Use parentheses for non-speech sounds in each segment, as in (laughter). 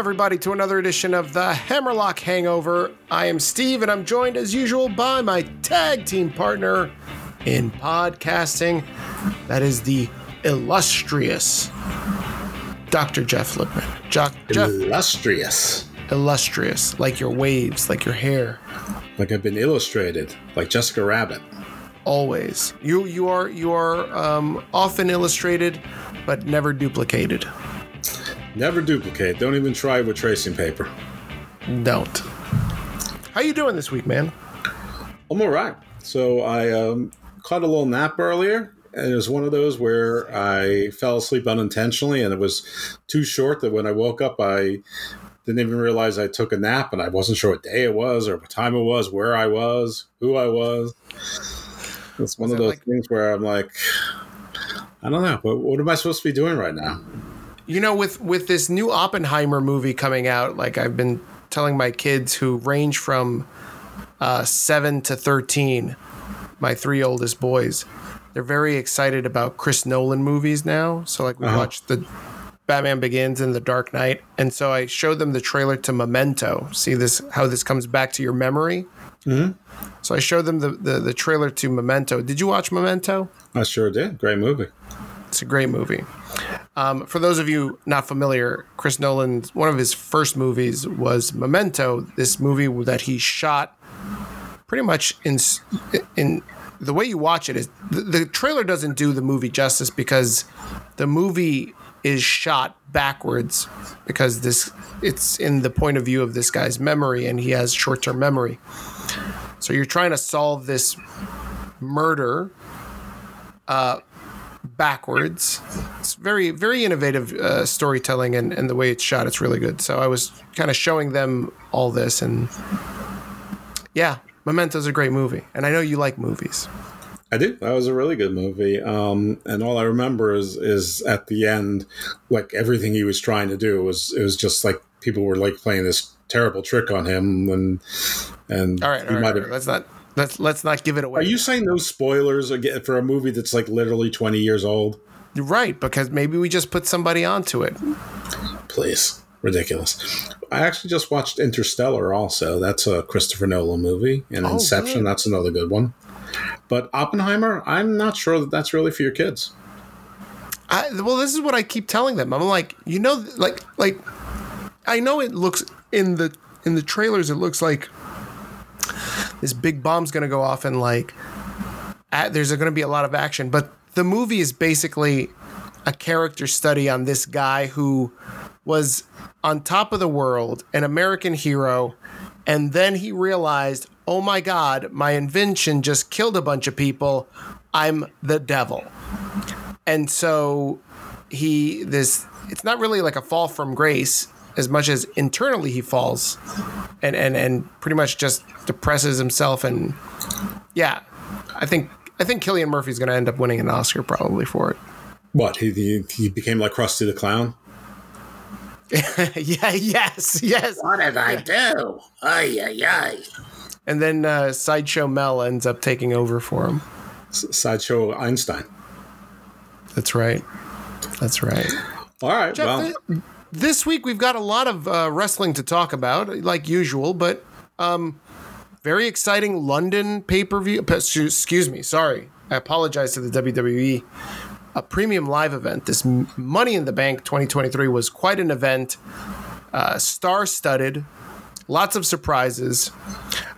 Everybody, to another edition of the Hammerlock Hangover. I am Steve, and I'm joined as usual by my tag team partner in podcasting. That is the illustrious Dr. Jeff Lipman. Jo- Jeff, Illustrious. illustrious, like your waves, like your hair. Like I've been illustrated, like Jessica Rabbit. Always, you you are you are um, often illustrated, but never duplicated. Never duplicate. Don't even try with tracing paper. Don't. How you doing this week, man? I'm all right. So I um, caught a little nap earlier, and it was one of those where I fell asleep unintentionally, and it was too short that when I woke up, I didn't even realize I took a nap, and I wasn't sure what day it was, or what time it was, where I was, who I was. It's one Was of those like- things where I'm like, I don't know, but what am I supposed to be doing right now? You know, with with this new Oppenheimer movie coming out, like I've been telling my kids who range from uh, seven to thirteen, my three oldest boys, they're very excited about Chris Nolan movies now. So like we Uh-huh. watched the Batman Begins and The Dark Knight, and so I showed them the trailer to Memento. See this how this comes back to your memory. Mhm. So I showed them the, the the trailer to Memento. Did you watch Memento? I sure did. Great movie. It's a great movie. Um, for those of you not familiar, Chris Nolan, one of his first movies was Memento. This movie that he shot pretty much in in the way you watch it is the, the trailer doesn't do the movie justice because the movie is shot backwards because this it's in the point of view of this guy's memory and he has short-term memory. So you're trying to solve this murder backwards. Very, very innovative uh, storytelling, and, and the way it's shot, it's really good. So I was kind of showing them all this, and yeah, Memento's a great movie, and I know you like movies. I do. That was a really good movie. Um, and all I remember is is at the end, like everything he was trying to do was it was just like people were like playing this terrible trick on him, and and All right, all right, might all right. let's not let's let's not give it away. Are you saying no spoilers again for a movie that's like literally twenty years old? You're right? Because maybe we just put somebody onto it. Please, ridiculous. I actually just watched Interstellar. Also, that's a Christopher Nolan movie, and Oh, Inception. good. That's another good one. But Oppenheimer, I'm not sure that that's really for your kids. I, well, this is what I keep telling them. I'm like, you know, like like I know it looks in the in the trailers. It looks like this big bomb's going to go off and like at, there's going to be a lot of action. But the movie is basically a character study on this guy who was on top of the world, an American hero, and then he realized, oh my God, my invention just killed a bunch of people. I'm the devil and so he this it's not really like a fall from grace as much as internally he falls and and and pretty much just depresses himself and yeah i think i think cillian murphy's going to end up winning an oscar probably for it. What he he, he became like Krusty the Clown. (laughs) yeah yes yes What did I do? Ay ay ay. and then uh, sideshow mel ends up taking over for him Sideshow Einstein. that's right that's right All right. Jeff, well, th- this week we've got a lot of uh, wrestling to talk about, like usual, but um, very exciting London pay per view. Excuse me, sorry, I apologize to the WWE. A premium live event. This Money in the Bank 2023 was quite an event, uh, star studded, lots of surprises.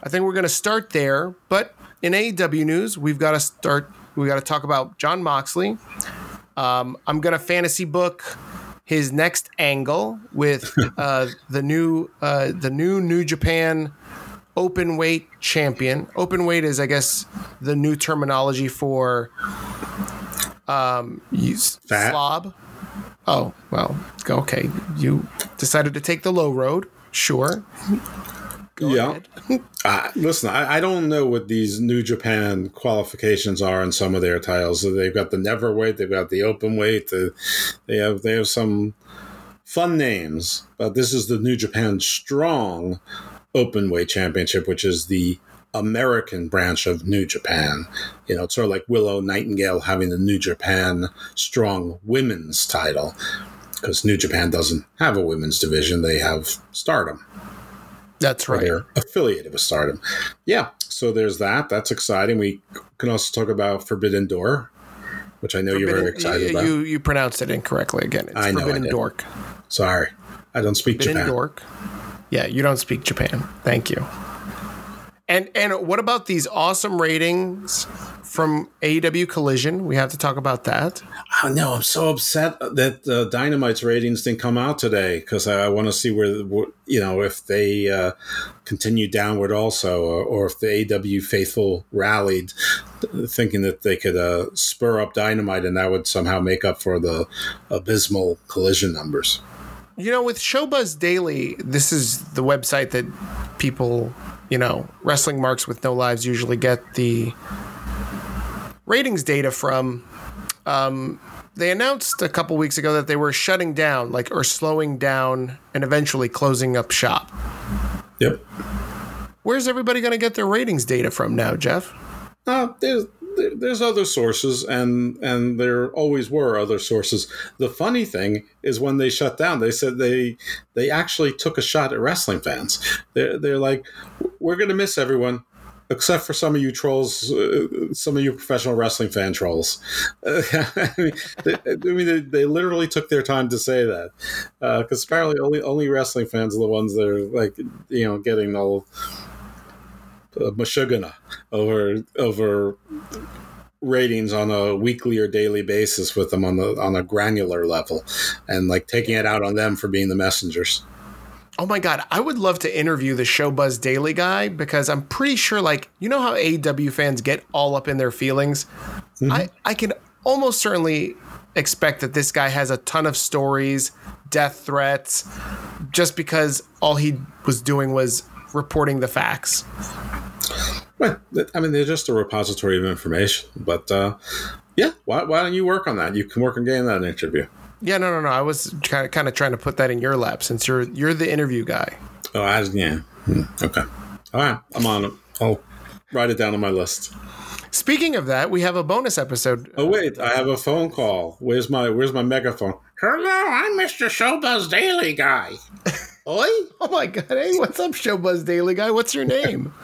I think we're going to start there, but in AEW news, we've got to start. We got to talk about Jon Moxley. Um, I'm gonna fantasy book his next angle with (laughs) uh, the new uh, the new New Japan open weight champion. Open weight is, I guess, the new terminology for um, use Fat. slob. Oh well, okay. You decided to take the low road. Sure. Go yeah. Uh, (laughs) listen, I, I don't know what these New Japan qualifications are in some of their titles. So they've got the never weight, they've got the open weight. The, they have they have some fun names, but this is the New Japan Strong Open Weight Championship, which is the American branch of New Japan. You know, it's sort of like Willow Nightingale having the New Japan Strong Women's title. because New Japan doesn't have a women's division; they have Stardom. That's right. They're affiliated with Stardom. Yeah, so there's that. That's exciting. We can also talk about Forbidden Door, which I know you're very excited you, about. You you pronounced it incorrectly again. It's I know I Forbidden did. Dork. Sorry, I don't speak Forbidden Japan. Dork. Yeah, you don't speak Japan. Thank you. And and what about these awesome ratings from AEW Collision? We have to talk about that. Oh, no, I'm so upset that uh, Dynamite's ratings didn't come out today because I, want to see where, where- you know, if they uh, continue downward also, or, or if the AW faithful rallied, thinking that they could uh, spur up Dynamite and that would somehow make up for the abysmal collision numbers. You know, with Showbuzz Daily, this is the website that people, you know, wrestling marks with no lives usually get the ratings data from. Um, they announced a couple weeks ago that they were shutting down, like, or slowing down and eventually closing up shop. Yep. Where's everybody going to get their ratings data from now, Jeff? Uh, there's there, there's other sources, and and there always were other sources. The funny thing is when they shut down, they said they they actually took a shot at wrestling fans. They're they're like, we're gonna miss everyone. Except for some of you trolls, uh, some of you professional wrestling fan trolls. Uh, I mean, they, I mean they, they literally took their time to say that, because apparently only only wrestling fans are the ones that are like, you know, getting all uh, mashugana over over ratings on a weekly or daily basis with them on the on a granular level and like taking it out on them for being the messengers Oh my god, I would love to interview the Showbuzz Daily guy because I'm pretty sure, like, you know how AEW fans get all up in their feelings. I I can almost certainly expect that this guy has a ton of stories, death threats, just because all he was doing was reporting the facts. well i mean they're just a repository of information but uh yeah why, why don't you work on that? You can work on getting that interview. Yeah, no, no, no. I was kind of kind of trying to put that in your lap since you're you're the interview guy. oh I, yeah. Hmm, okay. All right i'm on it. I'll write it down on my list. Speaking of that, we have a bonus episode. oh wait i have a phone call. Where's my where's my megaphone? Hello i'm mr showbuzz daily guy (laughs) oi Oh my god! Hey, what's up, Showbuzz Daily guy? What's your name? (laughs)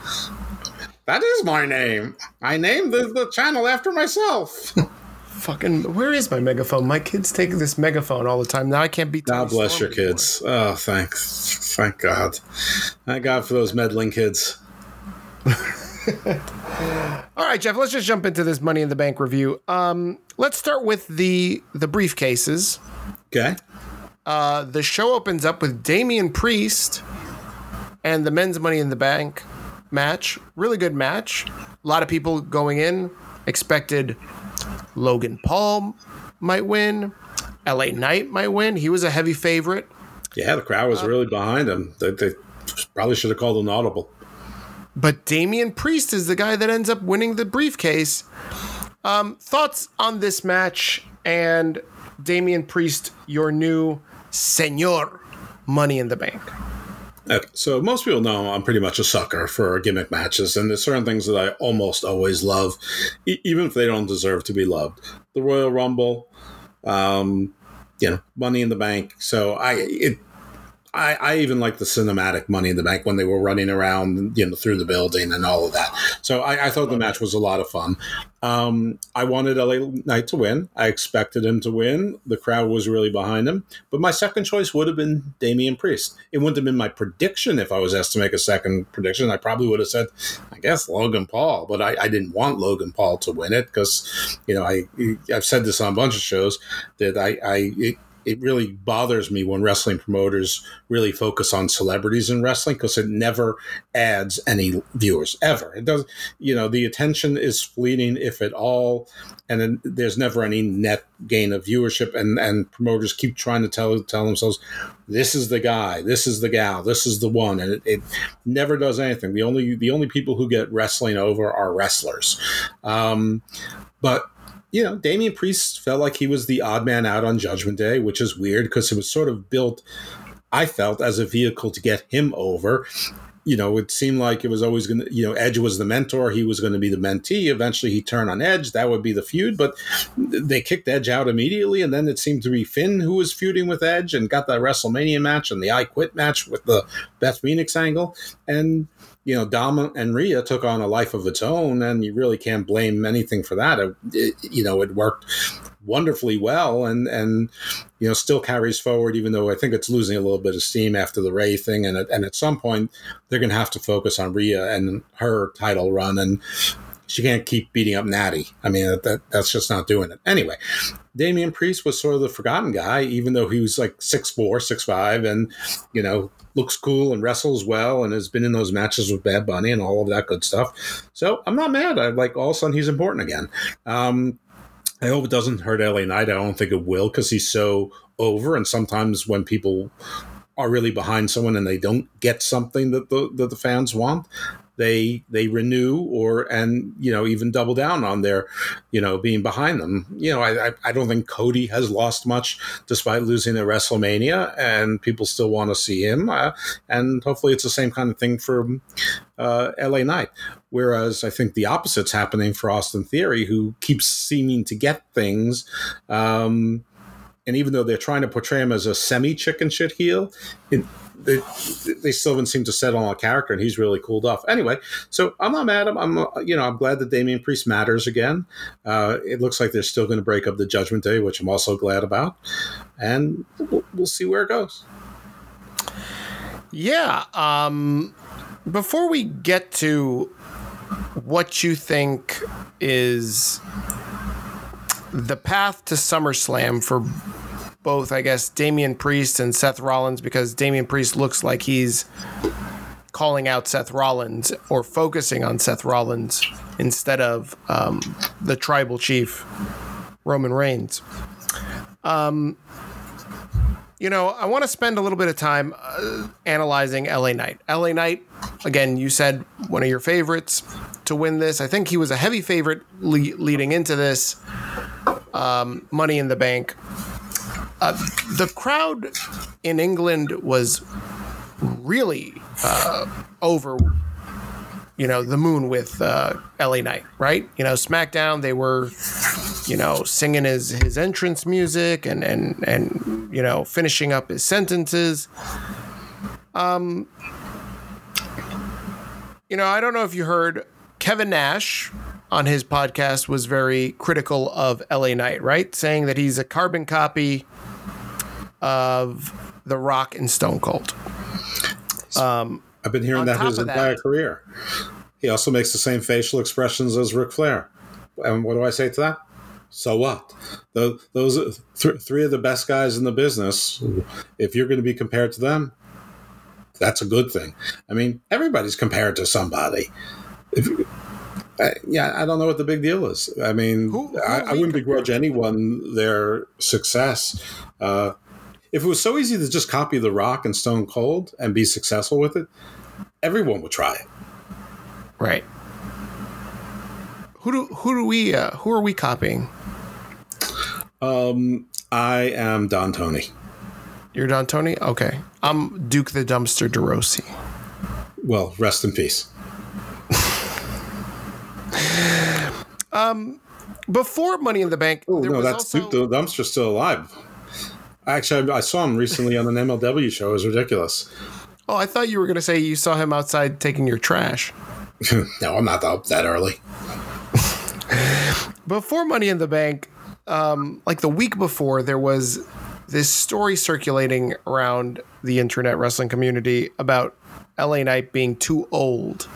That is my name. I named the, the channel after myself. (laughs) Fucking, where is my megaphone? My kids take this megaphone all the time. Now I can't beat. God bless your kids. Oh, thanks, thank God. Thank God for those meddling kids. (laughs) All right, Jeff. Let's just jump into this Money in the Bank review. Um, let's start with the the briefcases. Okay. Uh, the show opens up with Damian Priest and the men's Money in the Bank match. Really good match. A lot of people going in expected Logan Paul might win. LA Knight might win. He was a heavy favorite. Yeah, the crowd was really behind him. They, they probably should have called an audible. But Damian Priest is the guy that ends up winning the briefcase. Um, thoughts on this match and Damian Priest, your new Senor Money in the Bank? Okay, so most people know I'm pretty much a sucker for gimmick matches, and there's certain things that I almost always love, e- even if they don't deserve to be loved. The Royal Rumble, um, you know, Money in the Bank. So I it. I, I even like the cinematic Money in the Bank when they were running around, you know, through the building and all of that. So I, I thought the match was a lot of fun. Um, I wanted LA Knight to win. I expected him to win. The crowd was really behind him. But my second choice would have been Damian Priest. It wouldn't have been my prediction if I was asked to make a second prediction. I probably would have said, I guess Logan Paul, but I, I didn't want Logan Paul to win it because, you know, I I've said this on a bunch of shows that I I. It, it really bothers me when wrestling promoters really focus on celebrities in wrestling because it never adds any viewers ever. It does, you know, the attention is fleeting if at all, and then there's never any net gain of viewership. And and promoters keep trying to tell tell themselves, this is the guy, this is the gal, this is the one, and it, it never does anything. The only the only people who get wrestling over are wrestlers, um, but you know, Damian Priest felt like he was the odd man out on Judgment Day, which is weird because it was sort of built, I felt, as a vehicle to get him over. you know, it seemed like it was always going to, you know, Edge was the mentor. He was going to be the mentee. Eventually he turned on Edge. That would be the feud. But they kicked Edge out immediately. And then it seemed to be Finn who was feuding with Edge and got that WrestleMania match and the I Quit match with the Beth Phoenix angle. And, you know, Dom and Rhea took on a life of its own. And you really can't blame anything for that. It, it, you know, it worked wonderfully well and and you know still carries forward even though I think it's losing a little bit of steam after the Rey thing and and at some point they're going to have to focus on Rhea and her title run and she can't keep beating up Natty. I mean that that's just not doing it. Anyway, Damian Priest was sort of the forgotten guy even though he was like six four, six five, and you know looks cool and wrestles well and has been in those matches with Bad Bunny and all of that good stuff. So I'm not mad. I like all of a sudden he's important again. Um, I hope it doesn't hurt LA Knight. I don't think it will because he's so over. And sometimes when people are really behind someone and they don't get something that the that the fans want, they they renew or and you know even double down on their you know being behind them. You know, I I don't think Cody has lost much despite losing at WrestleMania, and people still want to see him. Uh, and hopefully, it's the same kind of thing for uh, LA Knight. Whereas I think the opposite's happening for Austin Theory, who keeps seeming to get things. Um, and even though they're trying to portray him as a semi chicken shit heel, they, they still haven't seemed to settle on a character, and he's really cooled off. Anyway, so I'm not mad. I'm, I'm you know I'm glad that Damian Priest matters again. Uh, it looks like they're still going to break up the Judgment Day, which I'm also glad about, and we'll, we'll see where it goes. Yeah. Um, before we get to what you think is the path to SummerSlam for both, I guess, Damian Priest and Seth Rollins, because Damian Priest looks like he's calling out Seth Rollins or focusing on Seth Rollins instead of um, the tribal chief, Roman Reigns. Um, you know, I want to spend a little bit of time uh, analyzing LA Knight. LA Knight, again, you said one of your favorites to win this. I think he was a heavy favorite le- leading into this. Um, Money in the Bank. Uh, the crowd in England was really uh, over, you know, the moon with uh, LA Knight, right? You know, SmackDown, they were, you know, singing his his entrance music and and and you know, finishing up his sentences. Um, you know, I don't know if you heard Kevin Nash on his podcast was very critical of LA Knight, right? Saying that he's a carbon copy of The Rock and Stone Cold. Um, I've been hearing that his entire that, career. He also makes the same facial expressions as Ric Flair. And what do I say to that? So what? The, those th- three of the best guys in the business. If you're going to be compared to them, that's a good thing. I mean, everybody's compared to somebody. If, uh, yeah, I don't know what the big deal is. I mean, who, who I, I, wouldn't begrudge anyone their success. Uh, if it was so easy to just copy The Rock and Stone Cold and be successful with it, everyone would try it. Right. Who do who do we uh, who are we copying? Um, I am Don Tony. You're Don Tony. Okay, I'm Duke the Dumpster Droese. Well, rest in peace. (laughs) um, before Money in the Bank, oh no, that's also... Duke the Dumpster still alive. Actually, I saw him recently on an MLW show. It was ridiculous. Oh, I thought you were going to say you saw him outside taking your trash. (laughs) no, I'm not up that early. (laughs) before Money in the Bank, um, like the week before, there was this story circulating around the internet wrestling community about LA Knight being too old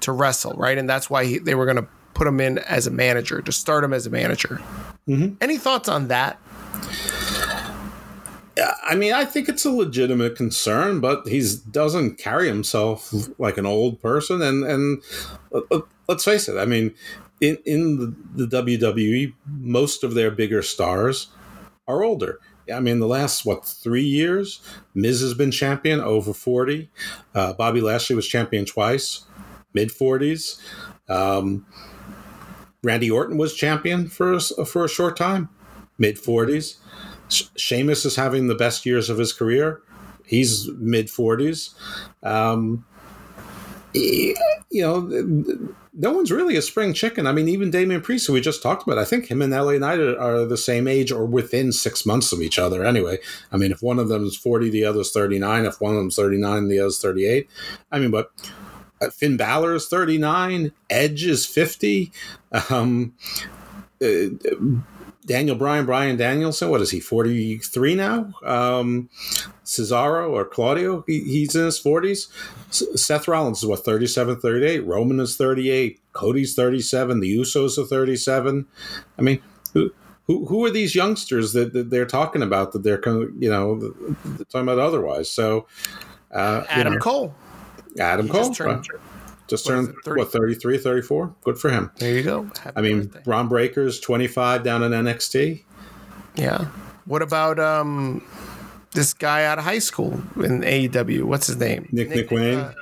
to wrestle, right? And that's why he, they were going to put him in as a manager, to start him as a manager. Mm-hmm. Any thoughts on that? I mean, I think it's a legitimate concern, but he doesn't carry himself like an old person. And and uh, uh, let's face it, I mean, in in the, the WWE, most of their bigger stars are older. I mean, the last what three years, Miz has been champion over forty. Uh, Bobby Lashley was champion twice, mid forties. Um, Randy Orton was champion for a, for a short time, mid forties. Sheamus is having the best years of his career. He's mid 40s. Um, you know, no one's really a spring chicken. I mean, even Damian Priest, who we just talked about, I think him and LA Knight are the same age or within six months of each other anyway. I mean, if one of them is 40, the other's 39. If one of them's 39, the other's 38. I mean, but uh, Finn Balor is 39, Edge is 50. Um, uh, Daniel Bryan, Bryan Danielson, what is he, 43 now? Um, Cesaro or Claudio, he, he's in his 40s. Seth Rollins is what, 37, 38? Roman is 38. Cody's 37. The Usos are 37. I mean, who, who, who are these youngsters that, that they're talking about that they're, you know, talking about otherwise? So, uh, Adam you know, Cole. Adam he Cole. Turned, right? Just turned what, what 33 34 good for him. There you go. Happy i mean birthday. Bron Breakker's 25 down in nxt yeah. What about um this guy out of high school in aew what's his name? Nick nick, nick wayne? uh,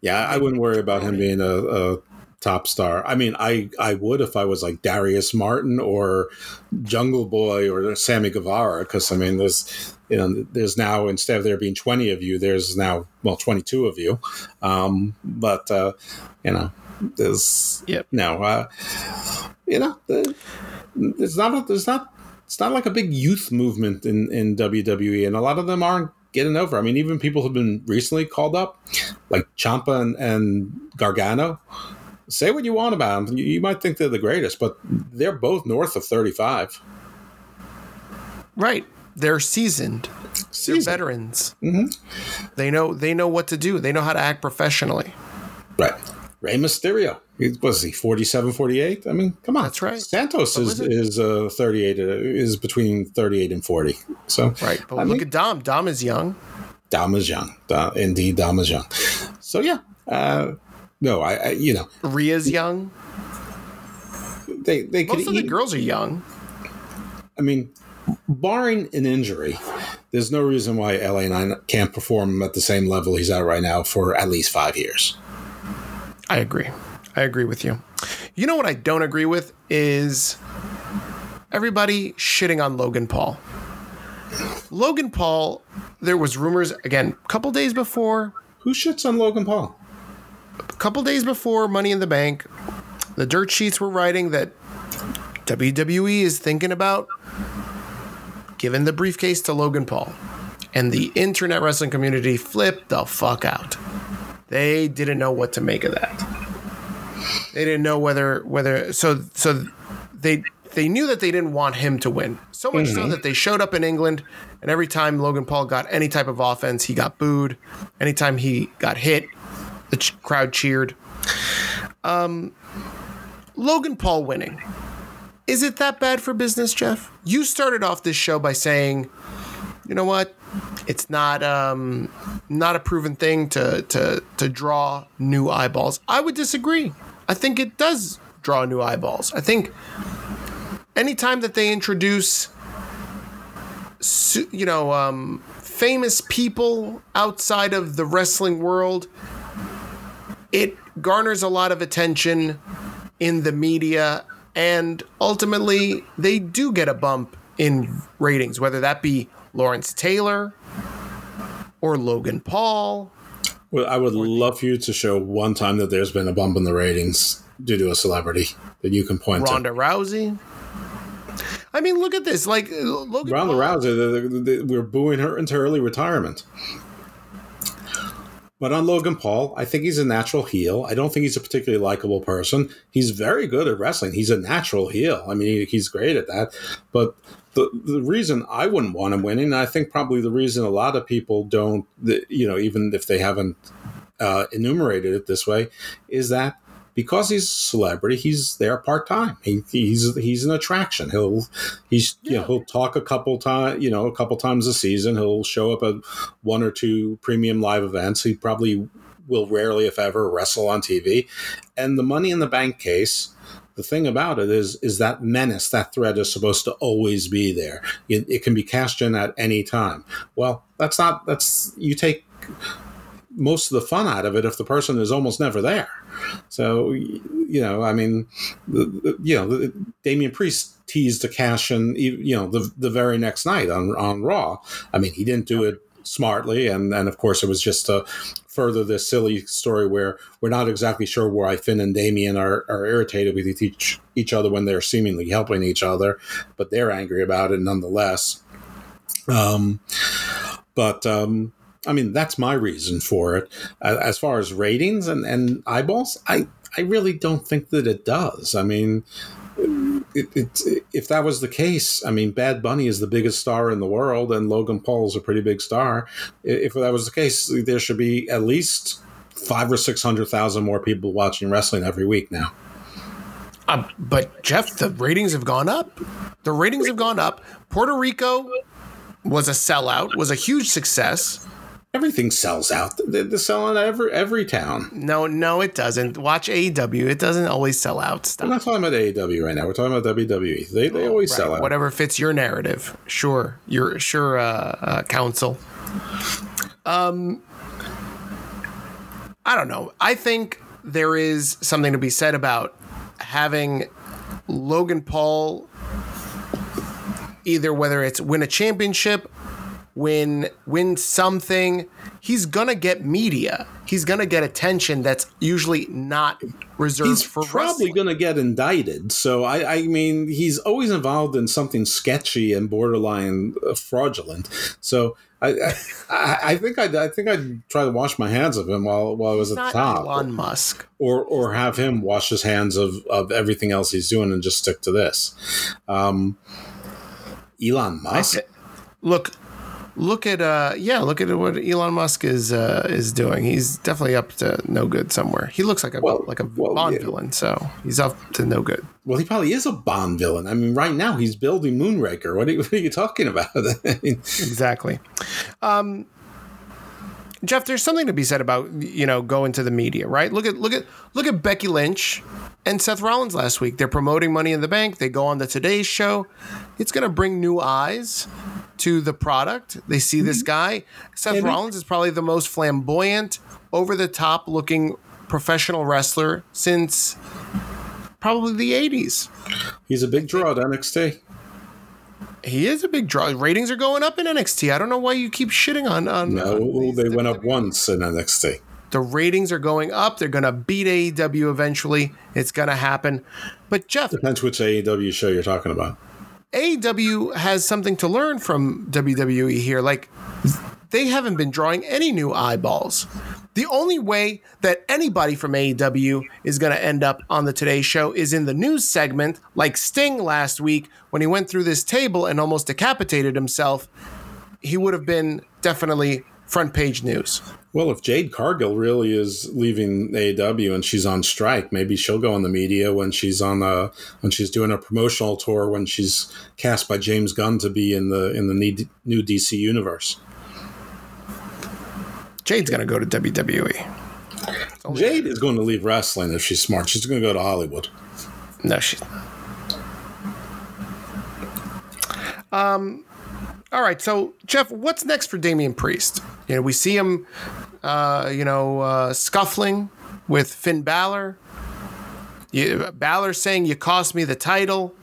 yeah i wouldn't worry about him being a, a top star. I mean, I I would if I was like Darius Martin or Jungle Boy or Sammy Guevara, because I mean, there's you know, there's now instead of there being 20 of you, there's now well 22 of you. Um, but uh, you know, there's yep. no, uh, you know, there's not a, there's not it's not like a big youth movement in in WWE, and a lot of them aren't getting over. I mean, even people who've been recently called up, like Ciampa and, and Gargano, say what you want about them. You, might think they're the greatest, but they're both north of 35. Right. They're seasoned. seasoned. They're veterans. Mm-hmm. They know they know what to do. They know how to act professionally. Right. Rey Mysterio. Was he 47, 48? I mean, come on. That's right. Santos is is uh, 38 uh, is between 38 and 40. So Right. But I look mean, at Dom. Dom is young. Dom is young. Dom, indeed, Dom is young. So yeah, uh, no, I, I you know Rhea's young. They they most of the girls are young. I mean, barring an injury, there's no reason why LA Knight can't perform at the same level he's at right now for at least five years. I agree. I agree with you. You know what I don't agree with is everybody shitting on Logan Paul. Logan Paul, there was rumors again a couple days before. Who shits on Logan Paul? A couple days before Money in the Bank, the dirt sheets were writing that WWE is thinking about giving the briefcase to Logan Paul. And the internet wrestling community flipped the fuck out. They didn't know what to make of that. They didn't know whether whether so so they they knew that they didn't want him to win. So much mm-hmm. so that they showed up in England and every time Logan Paul got any type of offense, he got booed. Anytime he got hit, the ch- crowd cheered. Um, Logan Paul winning. Is it that bad for business, Jeff? You started off this show by saying, you know what? It's not um, not a proven thing to, to to draw new eyeballs. I would disagree. I think it does draw new eyeballs. I think anytime that they introduce you know um, famous people outside of the wrestling world it garners a lot of attention in the media and ultimately they do get a bump in ratings whether that be Lawrence Taylor or Logan Paul well I would love for you to show one time that there's been a bump in the ratings due to a celebrity that you can point Ronda to Ronda Rousey I mean, look at this. Like Logan Ronda Paul. Rousey, we're booing her into early retirement. But on Logan Paul, I think he's a natural heel. I don't think he's a particularly likable person. He's very good at wrestling. He's a natural heel. I mean, he's great at that. But the the reason I wouldn't want him winning, I think probably the reason a lot of people don't, you know, even if they haven't uh, enumerated it this way, is that because he's a celebrity, he's there part time. He, he's he's an attraction. He'll he's yeah. you know he'll talk a couple times you know a couple times a season. He'll show up at one or two premium live events. He probably will rarely, if ever, wrestle on TV. And the Money in the Bank case. The thing about it is, is that menace, that threat is supposed to always be there. It, it can be cashed in at any time. Well, that's not. That's you take most of the fun out of it if the person is almost never there. So, you know, I mean, you know, Damian Priest teased a cash in, you know, the the very next night on on Raw. I mean, he didn't do it smartly, and and of course it was just to further this silly story where we're not exactly sure why Finn and Damian are, are irritated with each each other when they're seemingly helping each other, but they're angry about it nonetheless. Um, but um, I mean, that's my reason for it. As far as ratings and, and eyeballs, I, I really don't think that it does. I mean, it, it, if that was the case, I mean, Bad Bunny is the biggest star in the world, and Logan Paul is a pretty big star. If that was the case, there should be at least five or six hundred thousand more people watching wrestling every week now. Uh, but Jeff, the ratings have gone up. The ratings have gone up. Puerto Rico was a sellout, was a huge success. Everything sells out. They're, selling every every town. No, no, it doesn't. Watch AEW. It doesn't always sell out stuff. We're not talking about AEW right now. We're talking about WWE. They, they always Right, sell out. Whatever fits your narrative. Sure. Your sure uh, uh counsel. Um I don't know. I think there is something to be said about having Logan Paul either whether it's win a championship, win when something, he's gonna get media. He's gonna get attention that's usually not reserved for He's for probably wrestling. to get indicted. So I, I mean, he's always involved in something sketchy and borderline uh, fraudulent. So I, I, I think I'd, I think I'd try to wash my hands of him while while I was at not the top, Elon Musk. or or have him wash his hands of of everything else he's doing and just stick to this. Um, Elon Musk. Look, look at uh, yeah, look at what Elon Musk is uh, is doing. He's definitely up to no good somewhere. He looks like a Well, like a well, Bond yeah. villain, so he's up to no good. Well, he probably is a Bond villain. I mean, right now he's building Moonraker. What are you, (laughs) what are you talking about? (laughs) Exactly. Um, Jeff, there's something to be said about you know going to the media, right? Look at look at look at Becky Lynch and Seth Rollins last week. They're promoting Money in the Bank. They go on the Today Show. It's going to bring new eyes to the product. They see this mm-hmm. guy. Seth And- Rollins is probably the most flamboyant, over the top looking professional wrestler since probably the 80s. he's a big draw at NXT. He is a big draw. Ratings are going up in NXT. I don't know why you keep shitting on on. No, on these they went up once in NXT. The ratings are going up. They're going to beat AEW eventually. It's going to happen. But Jeff, Depends which AEW show you're talking about. AEW has something to learn from WWE here. Like, they haven't been drawing any new eyeballs. The only way that anybody from AEW is going to end up on the Today Show is in the news segment, like Sting last week when he went through this table and almost decapitated himself. He would have been definitely front page news. Well, if Jade Cargill really is leaving AEW and she's on strike, maybe she'll go in the media when she's on a when she's doing a promotional tour when she's cast by James Gunn to be in the in the new DC universe. Jade's going to go to WWE. Jade is going to leave wrestling if she's smart. She's going to go to Hollywood. No, she's. Um, all right. So, Jeff, what's next for Damian Priest? You know, we see him, uh, you know, uh, scuffling with Finn Balor. You, Balor saying, "You cost me the title."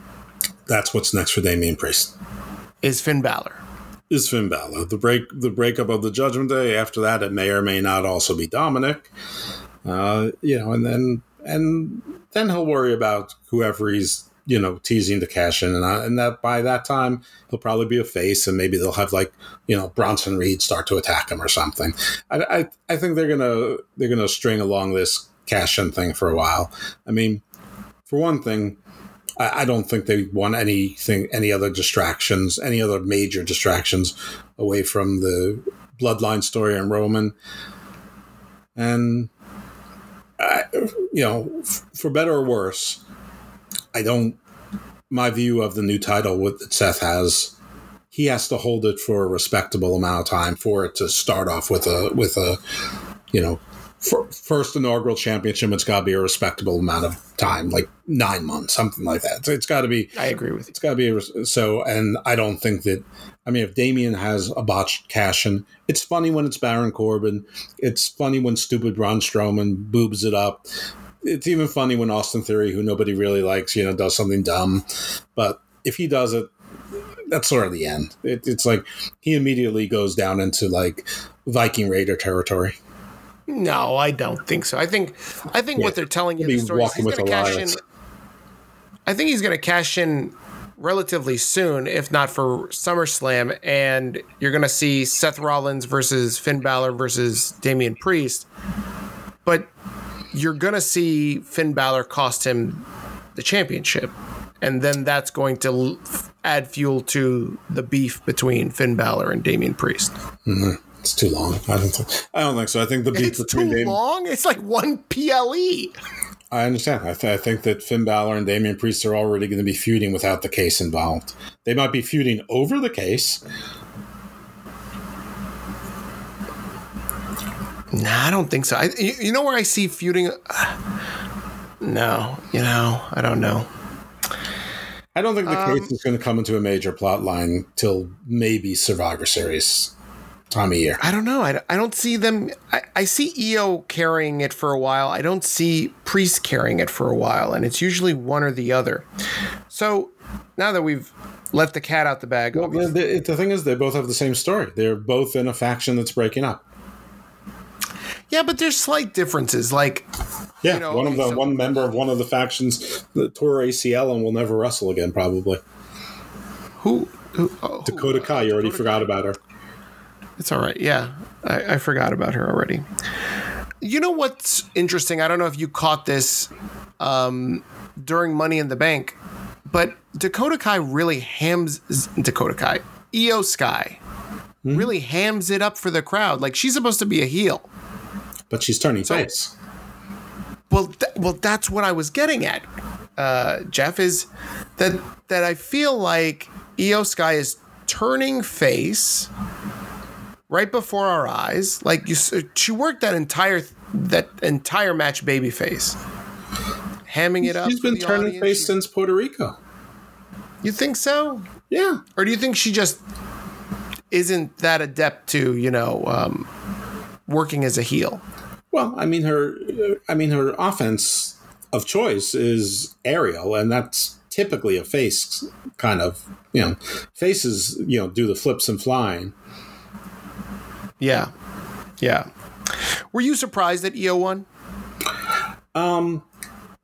That's what's next for Damian Priest. Is Finn Balor? Is Finn Balor the break the breakup of the Judgment Day? After that, it may or may not also be Dominic. Uh, you know, and then and then he'll worry about whoever he's you know teasing to cash in, and, I, and that by that time he'll probably be a face, and maybe they'll have like you know Bronson Reed start to attack him or something. I, I, I think they're gonna they're gonna string along this cash in thing for a while. I mean, for one thing, I, I don't think they want anything, any other distractions, any other major distractions away from the bloodline story and Roman. And, I, you know, f- for better or worse, I don't. My view of the new title with, that Seth has, he has to hold it for a respectable amount of time for it to start off with a with a, you know, fir- first inaugural championship. It's got to be a respectable amount of time, like nine months, something like that. So it's got to be I agree with you. it's got to be a, so. And I don't think that. I mean, if Damian has a botched cash in, it's funny when it's Baron Corbin. It's funny when stupid Braun Strowman boobs it up. It's even funny when Austin Theory, who nobody really likes, you know, does something dumb. But if he does it, that's sort of the end. It, it's like he immediately goes down into like Viking Raider territory. No, I don't think so. I think I think Yeah, what they're telling you the story is walking he's with going to cash in. I think he's going to cash in relatively soon, if not for SummerSlam, and you're going to see Seth Rollins versus Finn Balor versus Damian Priest. But you're going to see Finn Balor cost him the championship, and then that's going to l- add fuel to the beef between Finn Balor and Damian Priest. Mm-hmm. It's too long. I don't think. I don't think so. I think the beef It's too between Damian. long. It's like one. PLE. I understand. I, th- I think that Finn Balor and Damian Priest are already going to be feuding without the case involved. They might be feuding over the case. Nah, I don't think so. I, you, you know where I see feuding? No, you know, I don't know. I don't think the Um, case is going to come into a major plot line till maybe Survivor Series time of year. I don't know. I, I don't see them. I, I see Io carrying it for a while. I don't see Priest carrying it for a while, and it's usually one or the other. So now that we've let the cat out the bag, Well, the, the, the thing is, they both have the same story. They're both in a faction that's breaking up. Yeah, but there's slight differences. Like, Yeah, You know, one of the so- one member of one of the factions that tore ACL and will never wrestle again, probably. who? who oh, Dakota Kai, you already forgot about her. It's all right. Yeah, I, I forgot about her already. You know what's interesting? I don't know if you caught this um, during Money in the Bank, but Dakota Kai really hams Dakota Kai, Io Sky, really hams it up for the crowd. Like she's supposed to be a heel. But she's turning face. Well, th- well, that's what I was getting at, uh, Jeff. Is that that I feel like Io Sky is turning face right before our eyes. Like you, she worked that entire that entire match babyface, hamming it up. She's been turning audience. face since Puerto Rico. You think so, Yeah. or do you think she just isn't that adept to you know um, working as a heel? Well, I mean her. I mean her offense of choice is aerial, and that's typically a face kind of. You know, faces. You know, do the flips and flying. Yeah, yeah. Were you surprised that Io won? Um,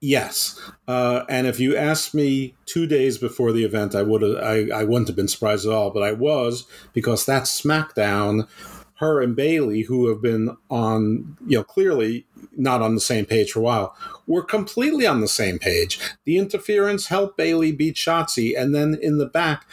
yes, uh, and if you asked me two days before the event, I would I, I wouldn't have been surprised at all. But I was because that SmackDown, her and Bayley, who have been on you know clearly not on the same page for a while, were completely on the same page. The interference helped Bayley beat Shotzi, and then in the back.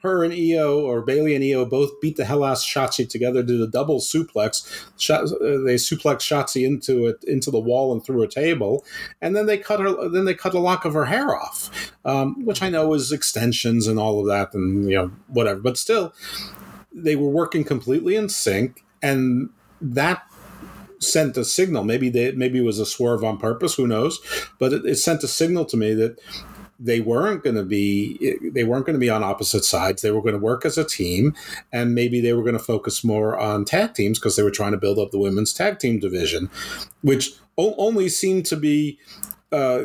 Her and Io, or Bayley and Io, both beat the hell out of Shotzi together. Did a double suplex. Uh, they suplex Shotzi into it, into the wall and through a table, and then they cut her. Then they cut a lock of her hair off, um, which I know is extensions and all of that, and you know whatever. But still, they were working completely in sync, and that sent a signal. Maybe they maybe it was a swerve on purpose. Who knows? But it, it sent a signal to me that they weren't going to be they weren't going to be on opposite sides. They were going to work as a team, and maybe they were going to focus more on tag teams because they were trying to build up the women's tag team division, which only seemed to be uh,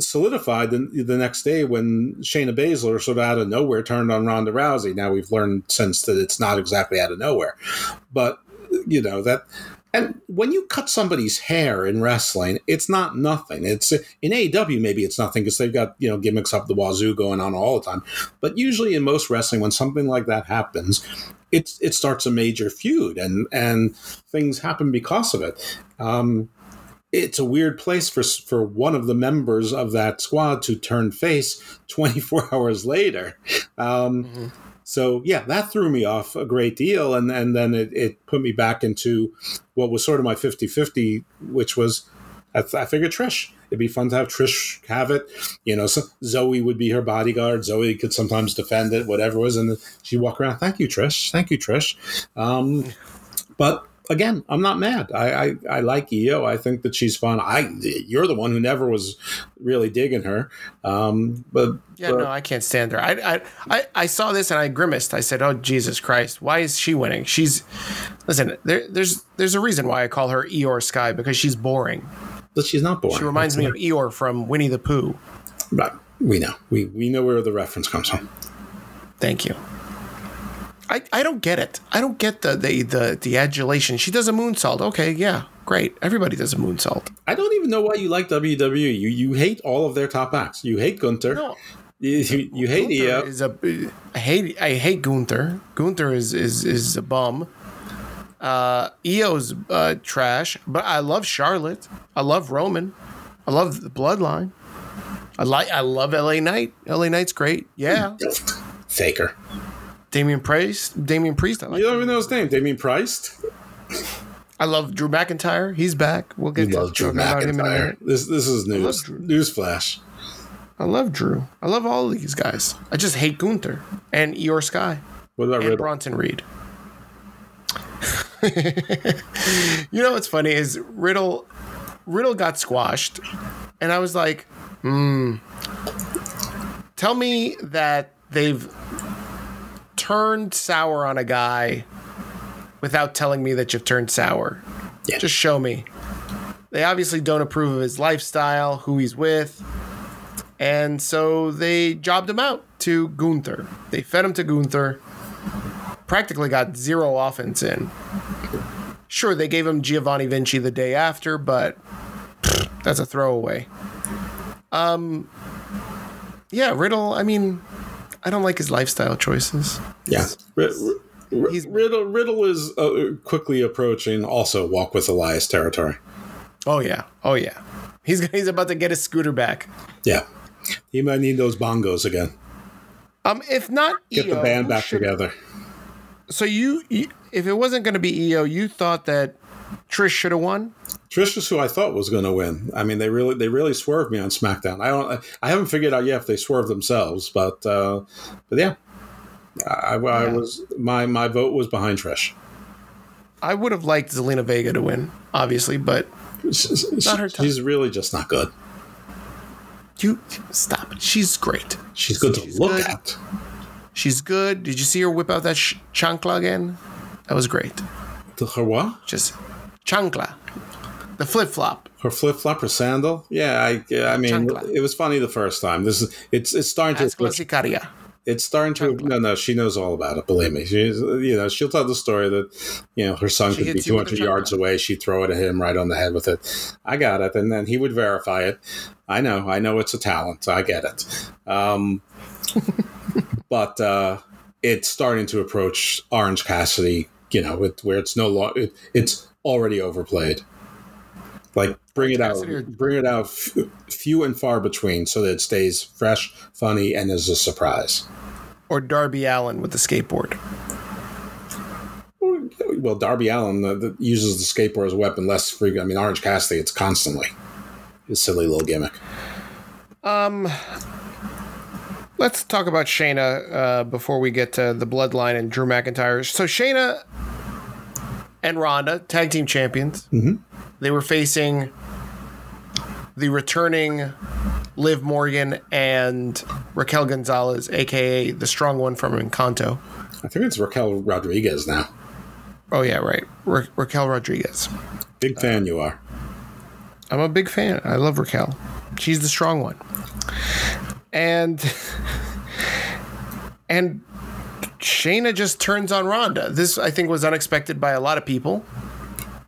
solidified the, the next day when Shayna Baszler sort of out of nowhere turned on Ronda Rousey. Now we've learned since that it's not exactly out of nowhere, but you know that. And when you cut somebody's hair in wrestling, it's not nothing. It's in AEW maybe it's nothing because they've got you know gimmicks up the wazoo going on all the time. But usually in most wrestling, when something like that happens, it it starts a major feud and and things happen because of it. Um, it's a weird place for for one of the members of that squad to turn face (laughs) 24 hours later. Um, So yeah, that threw me off a great deal, and and then it, it put me back into what was sort of my 50-50, which was I, th- I figured Trish. It'd be fun to have Trish have it. You know, so Zoey would be her bodyguard. Zoey could sometimes defend it, whatever it was, and she'd walk around. Thank you, Trish. Thank you, Trish. Um, but again, I'm not mad. I, I, I like Io. I think that she's fun. I you're the one who never was really digging her. Um, but Yeah, but- no, I can't stand her. I, I, I, I saw this and I grimaced. I said, "Oh Jesus Christ, why is she winning? She's listen. There, there's there's a reason why I call her Eeyore Sky because she's boring. but she's not boring. She reminds me of Eeyore from Winnie the Pooh. Right. We know. We we know where the reference comes from. Thank you. I, I don't get it. I don't get the, the the the adulation. She does a moonsault. Okay, yeah, Great. Everybody does a moonsault. I don't even know why you like WWE. You you hate all of their top acts. You hate Gunther. No. You, you, you hate Gunther Io. is a I hate I hate Gunther. Gunther is is is a bum. Uh, Io's uh, trash, but I love Charlotte. I love Roman. I love the Bloodline. I like I love LA Knight. LA Knight's great. Yeah, (laughs) Faker. Damian Priest. Damian Priest. I like. You don't even know his name. Damien Priest. I love Drew McIntyre. He's back. We'll get You to love Drew talking about him in a McIntyre. This this is news. Newsflash. I love Drew. I love all of these guys. I just hate Gunther and Eeyore Sky. What about and Riddle? Bronson Reed. (laughs) you know what's funny is Riddle Riddle got squashed, and I was like, hmm. Tell me that they've turned sour on a guy without telling me that you've turned sour. Yeah. Just show me. They obviously don't approve of his lifestyle, who he's with. And so they jobbed him out to Gunther. They fed him to Gunther. Practically got zero offense in. Sure, they gave him Giovanni Vinci the day after, but that's a throwaway. Um, yeah, Riddle. I mean, I don't like his lifestyle choices. Yeah. Ri- He's- Riddle Riddle is uh, quickly approaching also walk with Elias territory. Oh yeah, oh yeah. He's he's about to get his scooter back. Yeah. He might need those bongos again. Um, if not, Get the band back should- together. So you, you, if it wasn't going to be Io, you thought that Trish should have won. Trish is who I thought was going to win. I mean, they really they really swerved me on SmackDown. I don't I haven't figured out yet if they swerved themselves, but uh, but yeah, I, I Yeah. was my my vote was behind Trish. I would have liked Zelina Vega to win, obviously, but Not her time. She's really just not good. you stop it. She's great. She's good to She's look good. at. She's good. Did you see her whip out that sh- chancla again? That was great. To her what? Just chancla, the flip flop. Her flip flop, her sandal. Yeah, I yeah, I mean, Chancla. it was funny the first time. This is it's it's starting to it's starting to no no she knows all about it believe me she's you know she'll tell the story that you know her son She could be hits you with a 200 yards away she'd throw it at him right on the head with it i got it and then he would verify it i know i know it's a talent i get it um, (laughs) but uh, it's starting to approach orange cassidy you know with, where it's no longer it, it's already overplayed like bring it out bring it out few and far between so that it stays fresh funny and is a surprise Or Darby Allin with the skateboard. Well, Darby Allin uh, uses the skateboard as a weapon less frequently. I mean, Orange Cassidy, it's constantly. A silly little gimmick. Um, let's talk about Shayna uh, before we get to the Bloodline and Drew McIntyre. So Shayna and Ronda, tag team champions, mm-hmm. they were facing the returning Liv Morgan and Raquel Gonzalez, aka the strong one from Encanto. I think it's Raquel Rodriguez now. Oh yeah, right, Ra- Raquel Rodriguez. Big uh, fan you are. I'm a big fan. I love Raquel. She's the strong one. And (laughs) and Shayna just turns on Ronda. This I think was unexpected by a lot of people.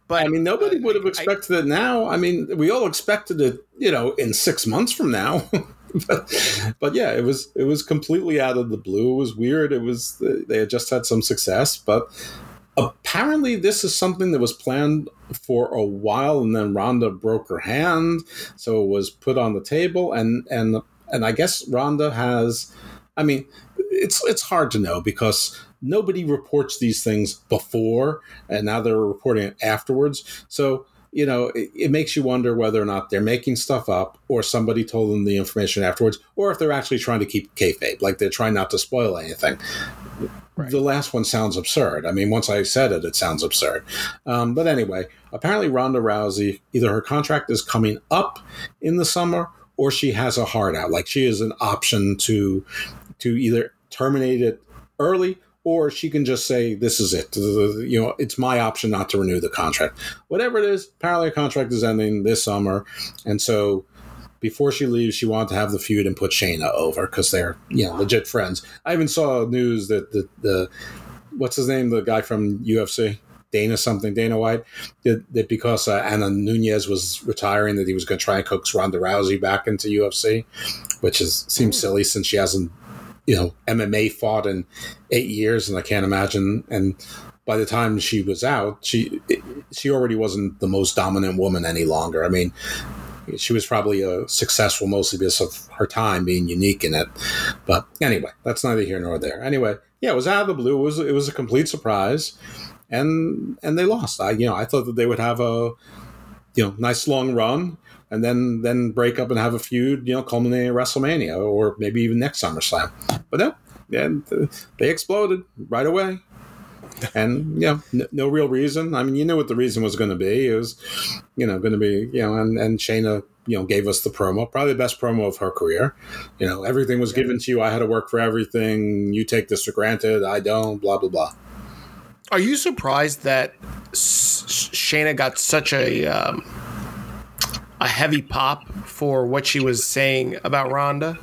But I mean, nobody would have expected it now. I mean, we all expected it, you know, in six months from now. (laughs) but, but yeah, it was it was completely out of the blue. It was weird. It was they had just had some success, but apparently this is something that was planned for a while, and then Rhonda broke her hand, so it was put on the table, and and and I guess Rhonda has. I mean, it's it's hard to know because nobody reports these things before, and now they're reporting it afterwards. So you know, it, it makes you wonder whether or not they're making stuff up, or somebody told them the information afterwards, or if they're actually trying to keep kayfabe, like they're trying not to spoil anything. The last one sounds absurd. I mean, once I said it, it sounds absurd. Um, but anyway, apparently Ronda Rousey, either her contract is coming up in the summer, or she has a hard out. Like she is an option to to either terminate it early or she can just say this is it. You know it's my option not to renew the contract. Whatever it is apparently her contract is ending this summer and so before she leaves she wanted to have the feud and put Shayna over because they're you know legit friends. I even saw news that the, the what's his name? The guy from ufc Dana something, Dana White, that, that because uh, Anna Nunes was retiring, that he was going to try and coax Ronda Rousey back into UFC, which is seems silly since she hasn't, you know, MMA fought in eight years, and I can't imagine. And by the time she was out, she she already wasn't the most dominant woman any longer. I mean, she was probably uh, successful mostly because of her time being unique in it. But anyway, that's neither here nor there. Anyway, yeah, it was out of the blue. It was it was a complete surprise, and and they lost. I you know I thought that they would have a you know nice long run and then then break up and have a feud, you know, culminating at WrestleMania or maybe even next SummerSlam. But no, and they exploded right away and know, no, no, real reason. I mean, you knew what the reason was going to be. It was, you know, going to be, you know, and and Shayna, you know, gave us the promo, probably the best promo of her career. You know, everything was given to you. I had to work for everything. You take this for granted. I don't. Blah blah blah. Are you surprised that Shayna got such a um, a heavy pop for what she was saying about Ronda?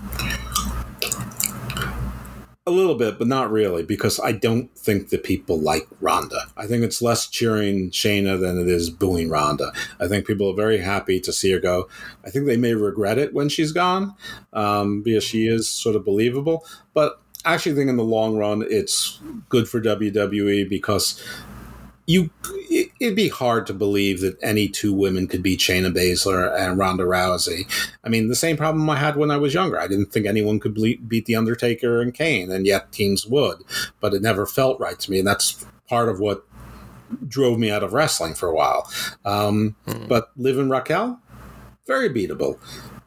A little bit, but not really, because I don't think that people like Ronda. I think it's less cheering Shayna than it is booing Ronda. I think people are very happy to see her go. I think they may regret it when she's gone, um, because she is sort of believable. But I actually think in the long run, it's good for WWE because you it'd be hard to believe that any two women could be Shayna Baszler and Ronda Rousey. I mean, the same problem I had when I was younger. I didn't think anyone could beat the Undertaker and Kane, and yet teams would. But it never felt right to me, and that's part of what drove me out of wrestling for a while. Um, hmm. But Liv and Raquel, very beatable.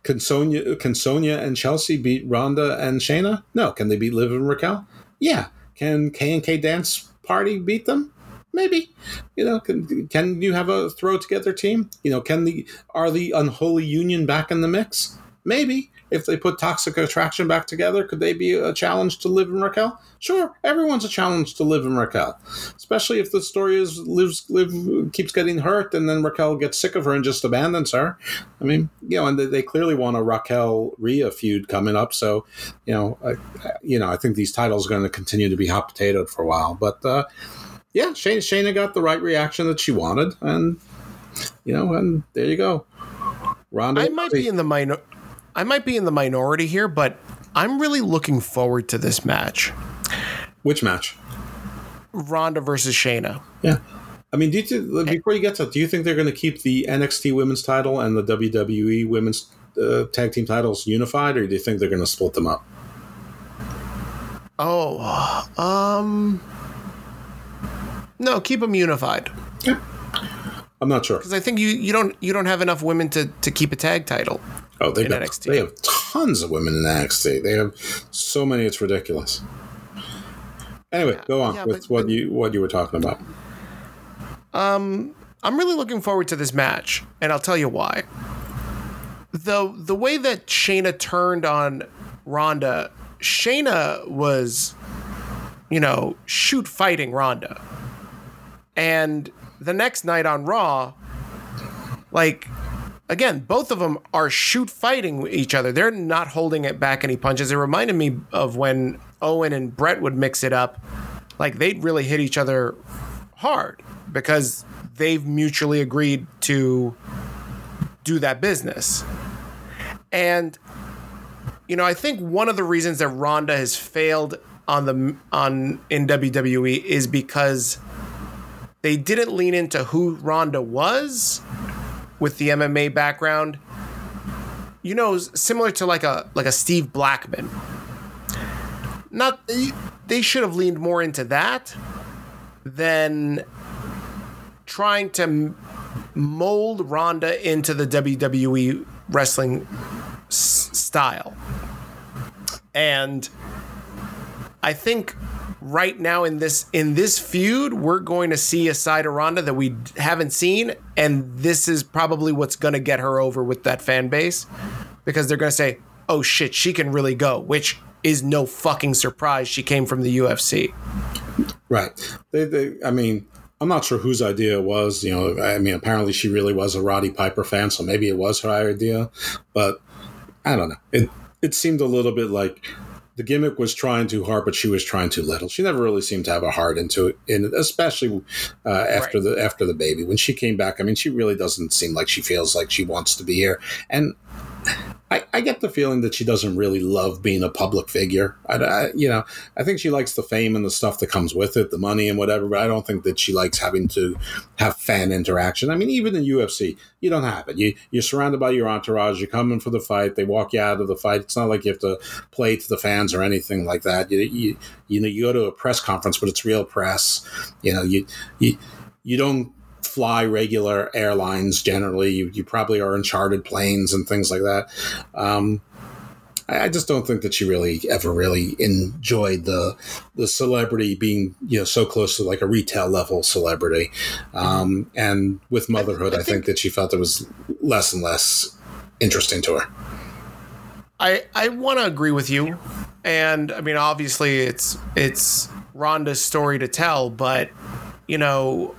Can Sonya, can Sonya and Chelsea beat Ronda and Shayna? No. Can they beat Liv and Raquel? Yeah. Can K and K Dance Party beat them? Maybe you know can, can you have a throw together team? You know can the are the unholy union back in the mix? Maybe. If they put toxic attraction back together could they be a challenge to Liv in raquel? Sure everyone's a challenge to Liv in raquel. Especially if the story is lives liv keeps getting hurt and then raquel gets sick of her and just abandons her. I mean you know and they, they clearly want a raquel Rhea feud coming up so you know I, you know i think these titles are going to continue to be hot potatoed for a while but uh yeah, Shayna, Shayna got the right reaction that she wanted, and you know, and there you go. Ronda. I might be in the minor. I might be in the minority here, but I'm really looking forward to this match. Which match? Ronda versus Shayna. Yeah. I mean, do you before you get to, do you think they're going to keep the NXT Women's Title and the WWE Women's uh, Tag Team titles unified, or do you think they're going to split them up? Oh, um, no, keep them unified. Yeah. I'm not sure because I think you, you don't you don't have enough women to, to keep a tag title. Oh, they got NXT. they have tons of women in NXT. They have so many, it's ridiculous. Anyway, yeah, go on yeah, with but, what but, you what you were talking about. Um, I'm really looking forward to this match, and I'll tell you why. The the way that Shayna turned on Ronda, Shayna was, you know, shoot fighting Ronda. And the next night on Raw, like again, both of them are shoot fighting each other. They're not holding it back any punches. It reminded me of when Owen and Bret would mix it up. Like they'd really hit each other hard because they've mutually agreed to do that business. And you know, I think one of the reasons that Ronda has failed on the on in WWE is because they didn't lean into who Ronda was with the MMA background. You know, similar to like a like a Steve Blackman. Not they should have leaned more into that than trying to mold Ronda into the WWE wrestling s- style. And I think right now in this in this feud, we're going to see a side of Ronda that we haven't seen, and this is probably what's going to get her over with that fan base because they're going to say, "Oh shit, she can really go," which is no fucking surprise. She came from the UFC. Right. They, they, I mean, I'm not sure whose idea it was. You know, I mean, apparently she really was a Roddy Piper fan, so maybe it was her idea. But I don't know. It it seemed a little bit like the gimmick was trying too hard, but she was trying too little. She never really seemed to have a heart into it, in especially uh, after right. the after the baby. When she came back, I mean, she really doesn't seem like she feels like she wants to be here. And I, I get the feeling that she doesn't really love being a public figure. I, I, you know, I think she likes the fame and the stuff that comes with it, the money and whatever. But I don't think that she likes having to have fan interaction. I mean, even in UFC, you don't have it. You you're surrounded by your entourage. You come in for the fight. They walk you out of the fight. It's not like you have to play to the fans or anything like that. You you you know you go to a press conference, but it's real press. You know you you you don't fly regular airlines generally. You, you probably are in chartered planes and things like that. Um, I, just don't think that she really ever really enjoyed the the celebrity being you know so close to like a retail level celebrity. Um, and with motherhood, I, I, think, I think that she felt it was less and less interesting to her. I I want to agree with you, and I mean obviously it's it's Ronda's story to tell, but you know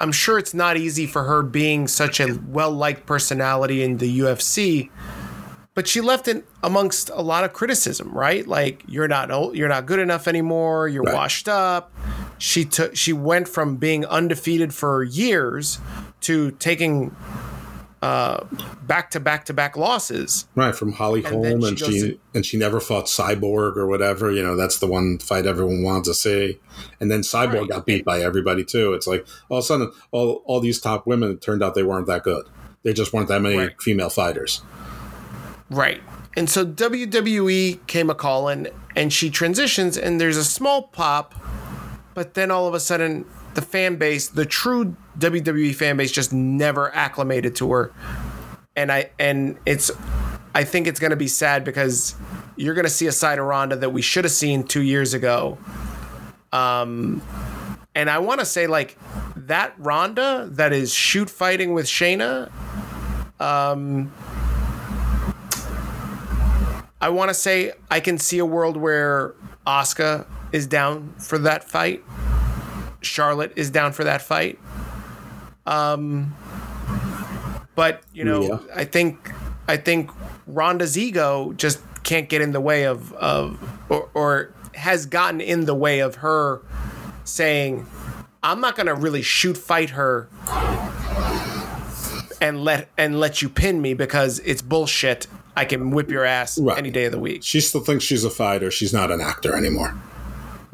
I'm sure it's not easy for her being such a well liked personality in the UFC, but she left it amongst a lot of criticism, right? Like you're not old, you're not good enough anymore, you're right. washed up. She took she went from being undefeated for years to taking uh, back to back to back losses. Right from Holly and Holm, and she, she and she never fought Cyborg or whatever. You know, that's the one fight everyone wanted to see. And then Cyborg right. got beat by everybody too. It's like all of a sudden, all all these top women it turned out they weren't that good. There just weren't that many right. female fighters. Right. And so WWE came a calling, and she transitions, and there's a small pop, but then all of a sudden the fan base, the true WWE fan base, just never acclimated to her, and I and it's, I think it's going to be sad because you're going to see a side of Ronda that we should have seen two years ago. Um, and I want to say like that Ronda that is shoot fighting with Shayna. Um, I want to say I can see a world where Asuka is down for that fight. Charlotte is down for that fight. Um, but you know, yeah. I think I think Ronda's ego just can't get in the way of of or, or has gotten in the way of her saying, "I'm not gonna really shoot fight her." and let and let you pin me because it's bullshit. I can whip your ass right. any day of the week. She still thinks she's a fighter. She's not an actor anymore.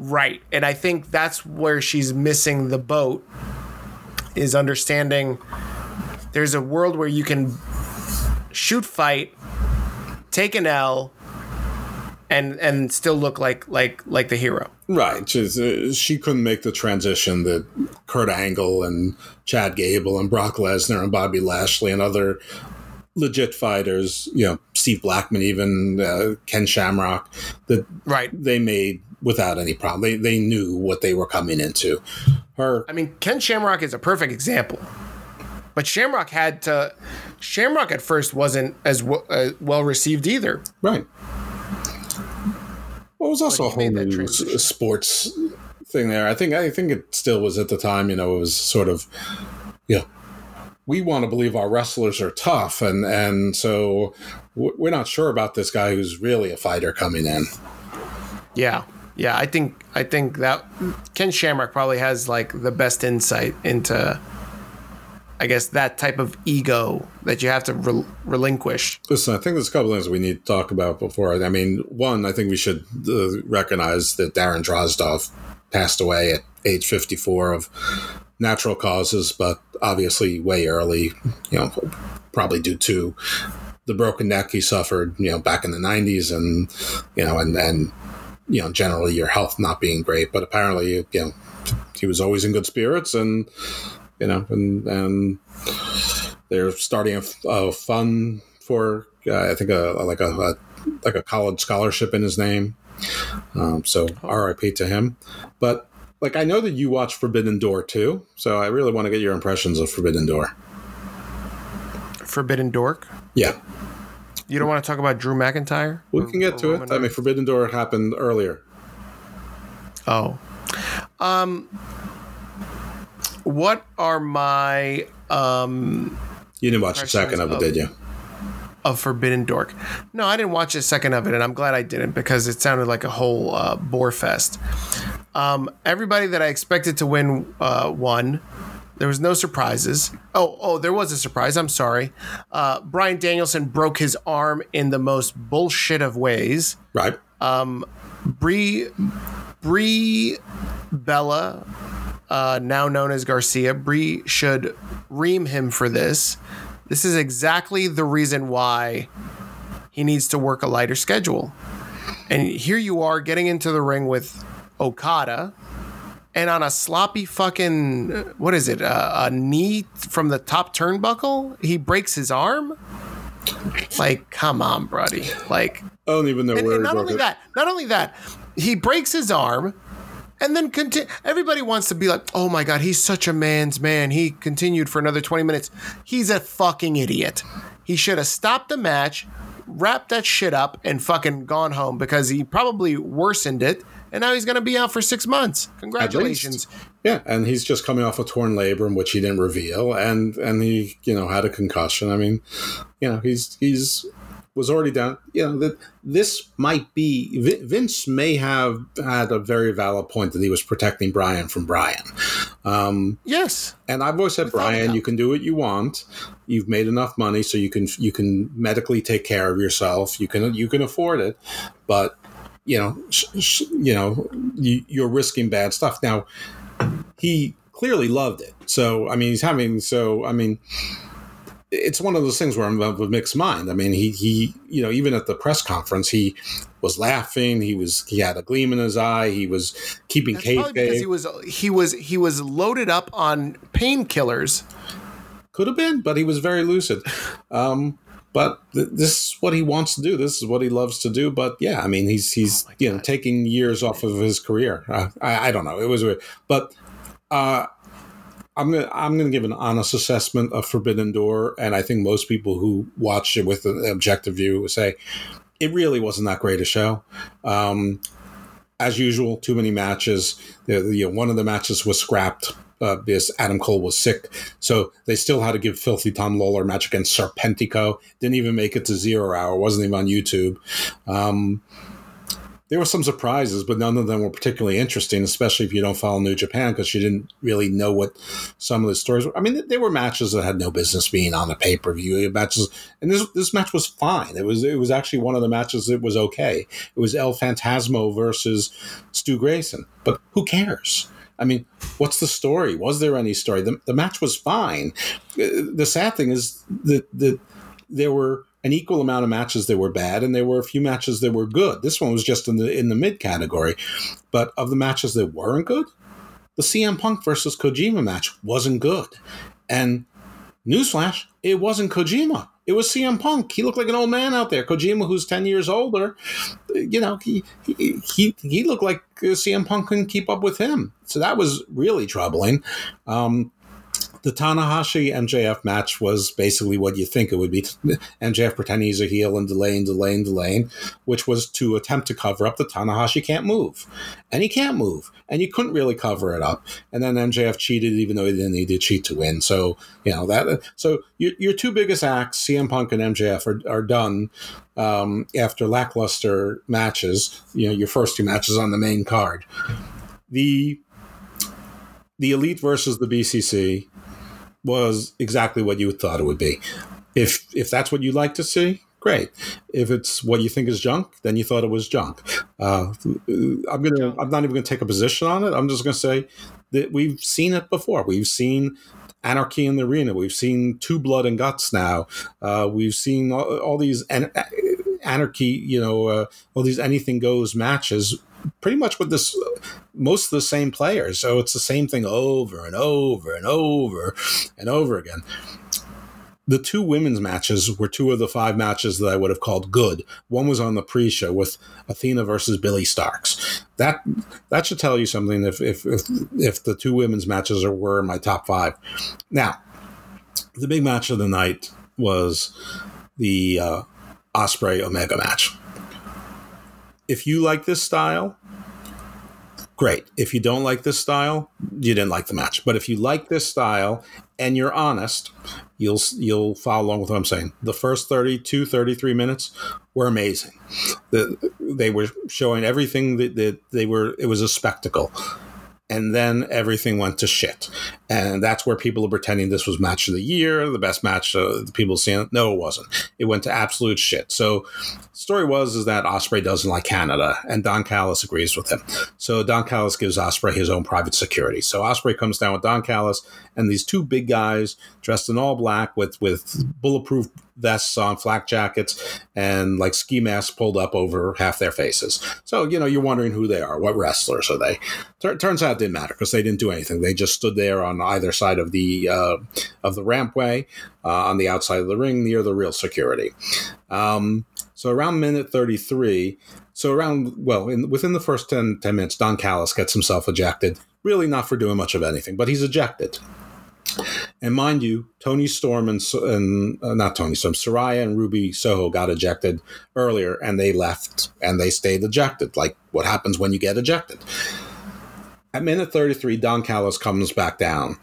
Right. And I think that's where she's missing the boat is understanding there's a world where you can shoot fight, take an L, and and still look like like like the hero. Right. She's, uh, she couldn't make the transition that Kurt Angle and Chad Gable and Brock Lesnar and Bobby Lashley and other legit fighters, you know, Steve Blackman, even uh, Ken Shamrock, that right they made without any problem. They they knew what they were coming into. Her, I mean, Ken Shamrock is a perfect example. But Shamrock had to. Shamrock at first wasn't as w- uh, well received either. Right. Well, it was also a whole new sports thing there. I think I think it still was at the time. You know, it was sort of, yeah. we want to believe our wrestlers are tough, and and so we're not sure about this guy who's really a fighter coming in. Yeah, yeah, I think I think that Ken Shamrock probably has like the best insight into, I guess, that type of ego that you have to re- relinquish. Listen, I think there's a couple things we need to talk about before. I mean, one, I think we should uh, recognize that Darren Drozdov passed away at age 54 of natural causes, but obviously way early. You know, probably due to the broken neck he suffered, you know, back in the 90s, and you know, and and you know, generally your health not being great, but apparently, you know, he was always in good spirits and, you know, and, and they're starting a, a fund for, uh, I think a, like a, a, like a college scholarship in his name. Um, so RIP to him. But like, I know that you watch Forbidden Door too. So I really want to get your impressions of Forbidden Door. Forbidden Dork? Yeah. You don't want to talk about Drew McIntyre? We or, can get to Roman it. I mean, Forbidden Door happened earlier. Oh. Um. What are my um? You didn't watch a second of it, did you? of Forbidden Dork. No, I didn't watch a second of it, and I'm glad I didn't because it sounded like a whole uh, bore fest. Um, everybody that I expected to win uh, won. There was no surprises. Oh, oh, there was a surprise. I'm sorry. Uh, Bryan Danielson broke his arm in the most bullshit of ways. Right. Brie Brie Bella, uh, now known as Garcia, Brie should ream him for this. This is exactly the reason why he needs to work a lighter schedule. And here you are getting into the ring with Okada, and on a sloppy fucking what is it? Uh, a knee from the top turnbuckle, he breaks his arm. Like, come on, buddy. Like, I don't even know and, where and not only it. that, not only that, he breaks his arm, and then conti- everybody wants to be like, "Oh my god, he's such a man's man." He continued for another twenty minutes. He's a fucking idiot. He should have stopped the match, wrapped that shit up, and fucking gone home because he probably worsened it, and now he's gonna be out for six months. Congratulations. Yeah, and he's just coming off a torn labrum, which he didn't reveal, and and he you know had a concussion. I mean, you know he's he's was already down. You know that this might be Vince may have had a very valid point that he was protecting Bryan from Bryan. Um, Yes. and I've always said, Bryan, you can do what you want. You've made enough money, so you can you can medically take care of yourself. You can you can afford it, but you know sh- sh- you know you, you're risking bad stuff. Now he clearly loved it, so I mean he's having so I mean it's one of those things where I'm of a mixed mind. I mean, he he you know even at the press conference he was laughing. He was he had a gleam in his eye. He was keeping That's probably because he was he was he was loaded up on painkillers. Could have been, but he was very lucid. Um, but th- this is what he wants to do. This is what he loves to do. But yeah, I mean, he's he's you know taking years off of his career. Uh, I, I don't know. It was weird, but uh, I'm gonna I'm gonna give an honest assessment of Forbidden Door, and I think most people who watch it with an objective view would say it really wasn't that great a show. Um, as usual, too many matches. You know, one of the matches was scrapped uh, because Adam Cole was sick, so they still had to give Filthy Tom Lawlor a match against Serpentico. Didn't even make it to zero hour. wasn't even on YouTube. Um, there were some surprises, but none of them were particularly interesting, especially if you don't follow New Japan because you didn't really know what some of the stories were. I mean, there were matches that had no business being on a pay per view matches, and this this match was fine. It was it was actually one of the matches that was okay. It was El Fantasmo versus Stu Grayson, but who cares? I mean, what's the story? Was there any story? The, the match was fine. Uh, The sad thing is that that there were an equal amount of matches that were bad, and there were a few matches that were good. This one was just in the in the mid category, but of the matches that weren't good, the CM Punk versus Kojima match wasn't good, and newsflash, it wasn't Kojima. It was CM Punk. He looked like an old man out there. Kojima, who's ten years older, you know, he he he, he looked like CM Punk couldn't keep up with him. So that was really troubling. Um, the Tanahashi MJF match was basically what you think it would be. MJF pretending he's a heel and delaying, delaying, delaying, which was to attempt to cover up the Tanahashi can't move. And he can't move. And you couldn't really cover it up. And then MJF cheated even though he didn't need to cheat to win. So, you know, that so your, your two biggest acts, CM Punk and MJF, are, are done um, after lackluster matches, you know, your first two matches on the main card. The the Elite versus the BCC was exactly what you thought it would be. If if that's what you'd like to see, great. If it's what you think is junk, then you thought it was junk. Uh, I'm gonna. I'm not even gonna take a position on it. I'm just gonna say that we've seen it before. We've seen anarchy in the arena. We've seen two blood and guts now. Uh, we've seen all, all these an- anarchy. You know, uh, all these anything goes matches. Pretty much with this, most of the same players. So it's the same thing over and over and over and over again. The two women's matches were two of the five matches that I would have called good. One was on the pre-show with Athena versus Billie Starkz. That that should tell you something. If if if, if the two women's matches are, were in my top five. Now, the big match of the night was the uh, Ospreay Omega match. If you like this style, great. If you don't like this style, you didn't like the match. But if you like this style and you're honest, you'll you'll follow along with what I'm saying. The first 32, 33 minutes were amazing. The, they were showing everything that, that they were. It was a spectacle and then everything went to shit. And that's where people are pretending this was match of the year, the best match uh, the people seeing. No, it wasn't. It went to absolute shit. So story was is that Ospreay doesn't like Canada, and Don Callis agrees with him. So Don Callis gives Ospreay his own private security. So Ospreay comes down with Don Callis and these two big guys dressed in all black with with bulletproof vests on, flak jackets, and like ski masks pulled up over half their faces. So you know you're wondering who they are, what wrestlers are they? Tur- turns out it didn't matter because they didn't do anything. They just stood there on either side of the uh, of the rampway uh, on the outside of the ring near the real security. Um, so around minute 33, so around, well, in, within the first 10, 10 minutes, Don Callis gets himself ejected. Really not for doing much of anything, but he's ejected. And mind you, Toni Storm and, and uh, not Toni Storm, Saraya and Ruby Soho got ejected earlier and they left and they stayed ejected. Like what happens when you get ejected. At minute 33, Don Callis comes back down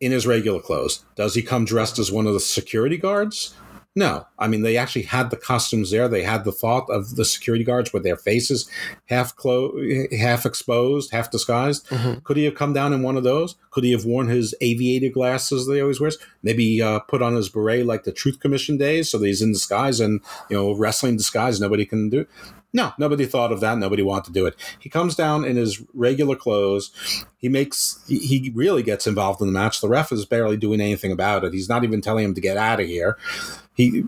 in his regular clothes. Does he come dressed as one of the security guards? No, I mean they actually had the costumes there. They had the thought of the security guards with their faces half clo- half exposed, half disguised. Mm-hmm. Could he have come down in one of those? Could he have worn his aviator glasses that he always wears? Maybe uh, put on his beret like the Truth Commission days, so that he's in disguise and you know wrestling disguise. Nobody can do. No, nobody thought of that. Nobody wanted to do it. He comes down in his regular clothes. He makes, he really gets involved in the match. The ref is barely doing anything about it. He's not even telling him to get out of here. He,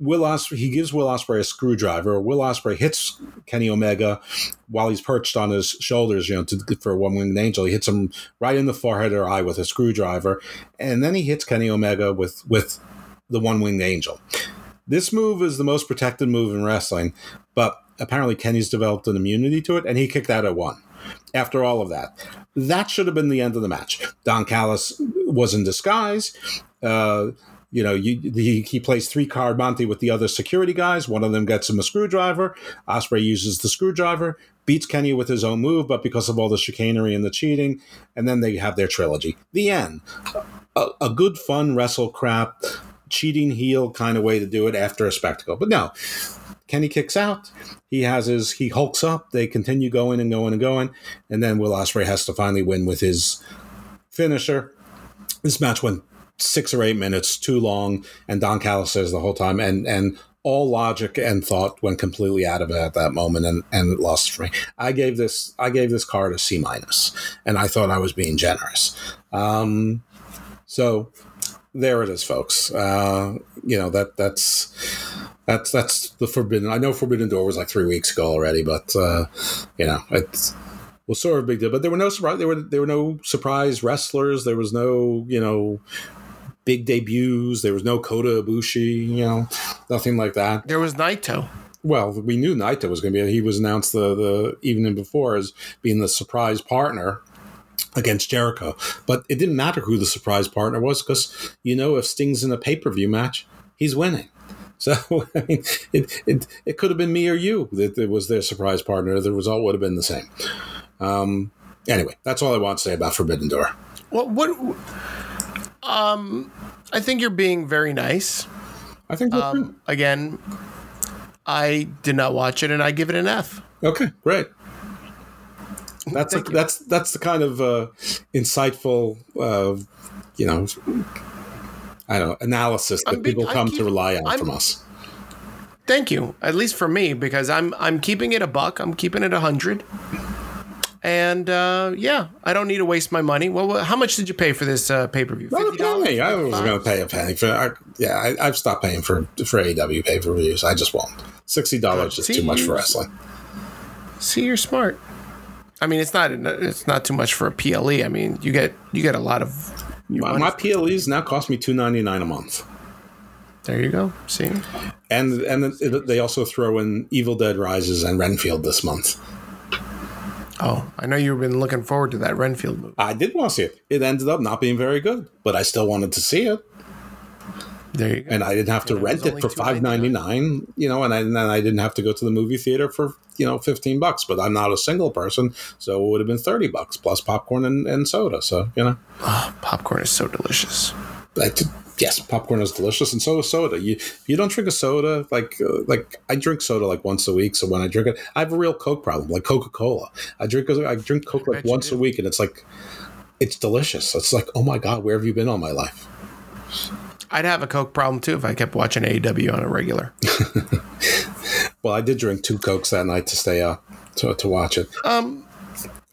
Will Ospreay, he gives Will Ospreay a screwdriver. Will Ospreay hits Kenny Omega while he's perched on his shoulders, you know, to, for one winged angel. He hits him right in the forehead or eye with a screwdriver, and then he hits Kenny Omega with with the one winged angel. This move is the most protected move in wrestling, but apparently Kenny's developed an immunity to it, and he kicked out at one. After all of that, that should have been the end of the match. Don Callis was in disguise. Uh, you know, you, he, he plays three card Monte with the other security guys. One of them gets him a screwdriver. Ospreay uses the screwdriver, beats Kenny with his own move, but because of all the chicanery and the cheating, and then they have their trilogy. The end. A, a good, fun wrestle crap, cheating heel kind of way to do it after a spectacle. But no, Kenny kicks out. He has his he hulks up. They continue going and going and going, and then Will Ospreay has to finally win with his finisher. This match went six or eight minutes too long, and Don Callis says the whole time, and and all logic and thought went completely out of it at that moment, and and it lost for me. I gave this I gave this card a C minus, and I thought I was being generous. Um, so there it is, folks. Uh, you know that that's that's that's the forbidden. I know Forbidden Door was like three weeks ago already, but uh, you know it's was sort of a big deal. But there were no surprise. There were there were no surprise wrestlers. There was no you know big debuts. There was no Kota Ibushi. You know nothing like that. There was Naito. Well, we knew Naito was going to be. He was announced the the evening before as being the surprise partner against Jericho. But it didn't matter who the surprise partner was because, you know, if Sting's in a pay per view match, he's winning. (laughs) So, I mean, it, it, it could have been me or you that it was their surprise partner. The result would have been the same. Um, anyway, that's all I want to say about Forbidden Door. Well, what? Um, I think you're being very nice. I think um, again, I did not watch it, and I give it an F. Okay, great. That's a, that's that's the kind of uh, insightful, uh, you know, I don't know, analysis that people come keep, to rely on I'm, from us. Thank you. At least for me, because I'm I'm keeping it a buck. I'm keeping it a hundred. And uh, yeah, I don't need to waste my money. Well, how much did you pay for this uh, pay per view? Not a penny. I was going to pay a penny for. I, yeah, I, have stopped paying for for AW pay per views. I just won't. Sixty dollars is too much for wrestling. See, you're smart. I mean, it's not it's not too much for a PLE. I mean, you get you get a lot of. My, my PLEs now cost me two ninety nine a month. There you go. See, and and they also throw in Evil Dead Rises and Renfield this month. Oh, I know you've been looking forward to that Renfield movie. I did want to see it. It ended up not being very good, but I still wanted to see it. There you go. and I didn't have to was rent it for five ninety nine. You know, and, I, and then I didn't have to go to the movie theater for you know fifteen bucks. But I'm not a single person, so it would have been thirty bucks plus popcorn and, and soda. So you know, Oh, popcorn is so delicious. yes, popcorn is delicious, and so is soda. You you don't drink a soda, like uh, like I drink soda like once a week. So when I drink it, I have a real Coke problem, like Coca Cola. I drink I drink Coke like once a week, and it's like it's delicious. It's like oh my god, where have you been all my life? I'd have a Coke problem too if I kept watching AEW on a regular. (laughs) Well, I did drink two cokes that night to stay up to, to watch it. Um,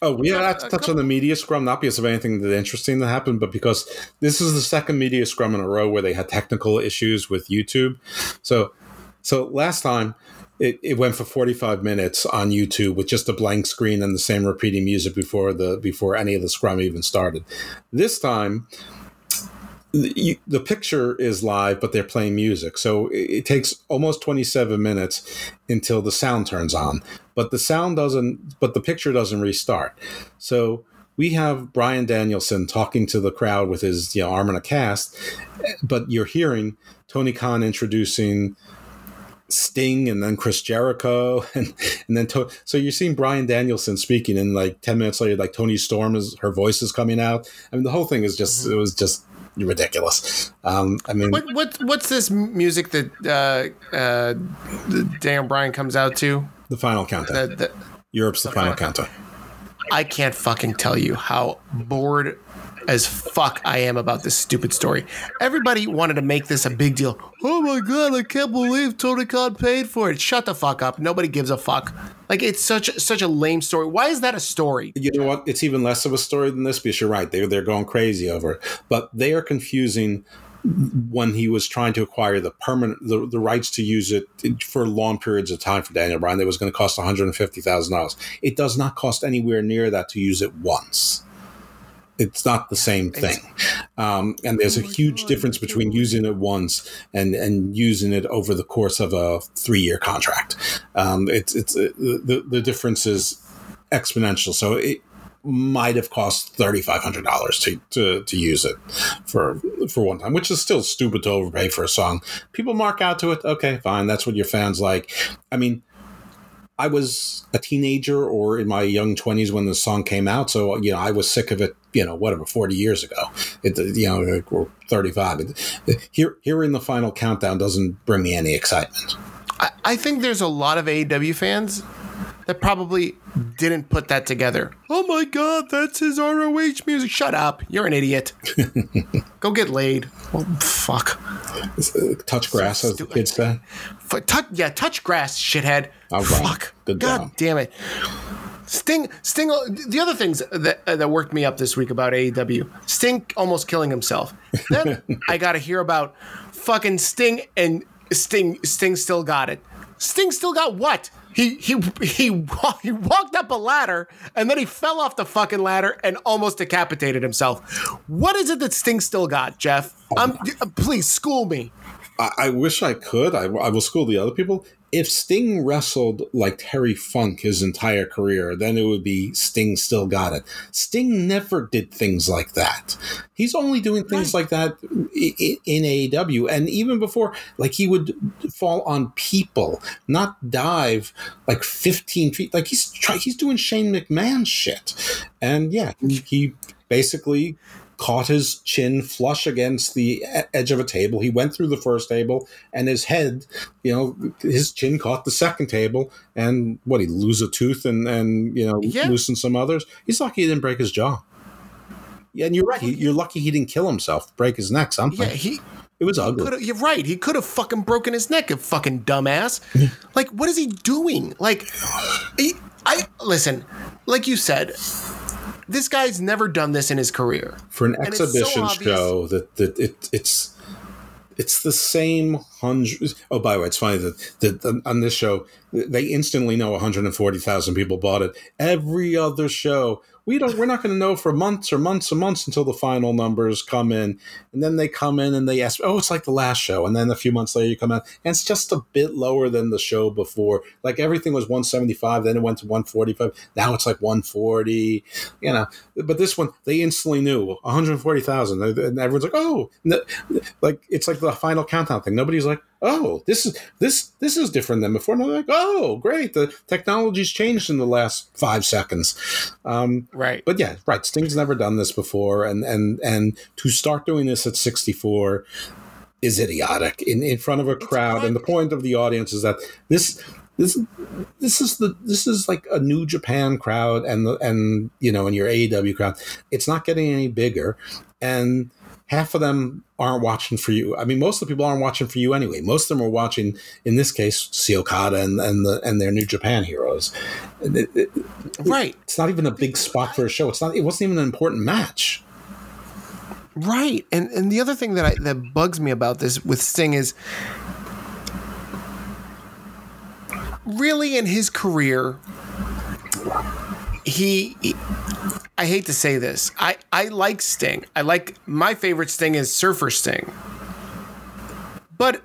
Oh, we Yeah, have to touch on the media scrum, not because of anything that interesting that happened, but because this is the second media scrum in a row where they had technical issues with YouTube. So, so last time it, it went for 45 minutes on YouTube with just a blank screen and the same repeating music before the before any of the scrum even started. This time the, the picture is live, but they're playing music. So it, it takes almost 27 minutes until the sound turns on. But the sound doesn't, but the picture doesn't restart. So we have Bryan Danielson talking to the crowd with his you know, arm in a cast, but you're hearing Tony Khan introducing Sting and then Chris Jericho (laughs) and and then to- so you're seeing Bryan Danielson speaking and like 10 minutes later like Toni Storm is her voice is coming out. I mean the whole thing is just mm-hmm. it was just ridiculous. Um I mean what what what's this music that uh, uh, Dan Bryan comes out to? the final countdown. That, that Europe's the final countdown. I can't fucking tell you how bored as fuck I am about this stupid story. Everybody wanted to make this a big deal. Oh my god, I can't believe Tony Khan paid for it. Shut the fuck up. Nobody gives a fuck. Like it's such such a lame story. Why is that a story? You know what? It's even less of a story than this because you're right. They're they're going crazy over it, but they are confusing when he was trying to acquire the permanent the, the rights to use it for long periods of time for Daniel Bryan. That was going to cost one hundred and fifty thousand dollars. It does not cost anywhere near that to use it once. It's not the same thing, um, and there's a huge difference between using it once and and using it over the course of a three year contract. Um, it's it's uh, the the difference is exponential. So it might have cost thirty five hundred dollars to, to to use it for for one time, which is still stupid to overpay for a song. People mark out to it. Okay, fine. That's what your fans like. I mean, I was a teenager or in my young twenties when the song came out, so you know I was sick of it. You know, whatever, forty years ago. It you know, or thirty five. Here, hearing the final countdown doesn't bring me any excitement. I, I think there's a lot of AEW fans that probably didn't put that together. Oh my god, that's his ROH music. Shut up. You're an idiot. (laughs) Go get laid. Well, fuck. Touch grass, as the kids say. Touch, yeah, touch grass, shithead. All right. Fuck. Good God job. damn it. Sting, Sting. The other things that uh, that worked me up this week about AEW, Sting almost killing himself. Then (laughs) I got to hear about fucking Sting and Sting. Sting still got it. Sting still got what? He he he (laughs) he walked up a ladder and then he fell off the fucking ladder and almost decapitated himself. What is it that Sting still got, Jeff? Um, please school me. I, I wish I could. I, I will school the other people. If Sting wrestled like Terry Funk his entire career, then it would be Sting still got it. Sting never did things like that. He's only doing things like that in AEW, and even before, like he would fall on people, not dive like fifteen feet. Like he's try, he's doing Shane McMahon shit, and yeah, he basically caught his chin flush against the edge of a table. He went through the first table, and his head, you know, his chin caught the second table. And what he lose a tooth and and you know Yeah. loosen some others. He's lucky he didn't break his jaw. Yeah, and you're right. He, you're lucky he didn't kill himself, break his neck, something. Yeah, he it was ugly. You're right. He could have fucking broken his neck, you fucking dumbass. (laughs) like, what is he doing? Like, he, I listen. Like you said, this guy's never done this in his career. for an so exhibition obvious- show that, that it, it's it's the same hundreds. Oh, by the way, it's funny that, that, that on this show they instantly know 140,000 people bought it. Every other show we don't we're not going to know for months or months and months until the final numbers come in. And then they come in and they ask oh it's like the last show. And then a few months later you come out and it's just a bit lower than the show before. Like everything was 175 then it went to 145 now it's like 140 you know. But this one they instantly knew 140,000 and everyone's like oh like it's like the final countdown thing. Nobody's like oh, this is this this is different than before. And I'm like, oh, great, the technology's changed in the last five seconds. Um, right. But yeah, right. Sting's never done this before, and and and to start doing this at 64 is idiotic in in front of a crowd. And the point of the audience is that this this this is the this is like a new Japan crowd and the and you know and your AEW crowd. It's not getting any bigger, and half of them aren't watching for you. I mean, most of the people aren't watching for you anyway. Most of them are watching, in this case, Okada and and the and their New Japan heroes. It, it, right. It's not even a big spot for a show. It's not. It wasn't even an important match. Right. And and the other thing that I, that bugs me about this with Sting is really in his career he, he I hate to say this. I, I like Sting. I like my favorite Sting is Surfer Sting. But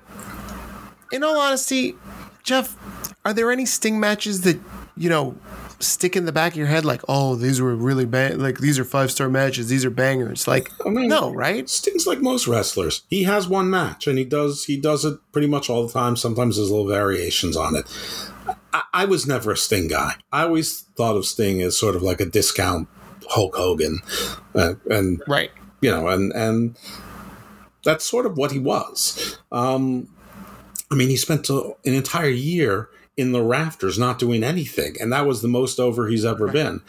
in all honesty, Jeff, are there any Sting matches that, you know, stick in the back of your head like, oh, these were really bad like these are five star matches, these are bangers. Like I mean, no, right? Sting's like most wrestlers. He has one match and he does he does it pretty much all the time. Sometimes there's little variations on it. I, I was never a Sting guy. I always thought of Sting as sort of like a discount Hulk Hogan, uh, and right, you know, and and that's sort of what he was. Um, I mean, he spent a, an entire year in the rafters not doing anything. And that was the most over he's ever right. been.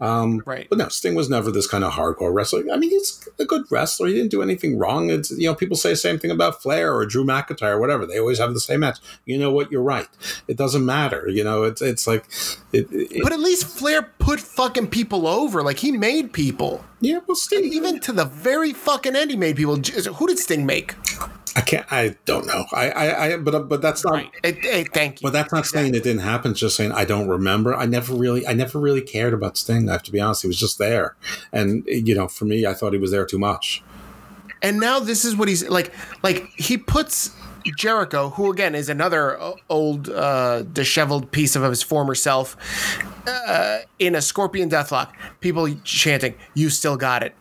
Um, right. But no, Sting was never this kind of hardcore wrestler. I mean, he's a good wrestler. He didn't do anything wrong. It's, you know, people say the same thing about Flair or Drew McIntyre or whatever. They always have the same match. You know what? You're right. It doesn't matter. You know, it's, it's like. It, it, but at least Flair put fucking people over. Like, he made people. Yeah, well, Sting. And even to the very fucking end, he made people. Who did Sting make? I can't. I don't know. I. I. I but. But that's not. Right. Hey, thank you. But that's not exactly. saying it didn't happen. It's just saying I don't remember. I never really. I never really cared about Sting. I have to be honest. He was just there, and you know, for me, I thought he was there too much. And now this is what he's like. Like he puts Jericho, who again is another old, uh, disheveled piece of his former self, uh, in a Scorpion Deathlock. People chanting, "You still got it."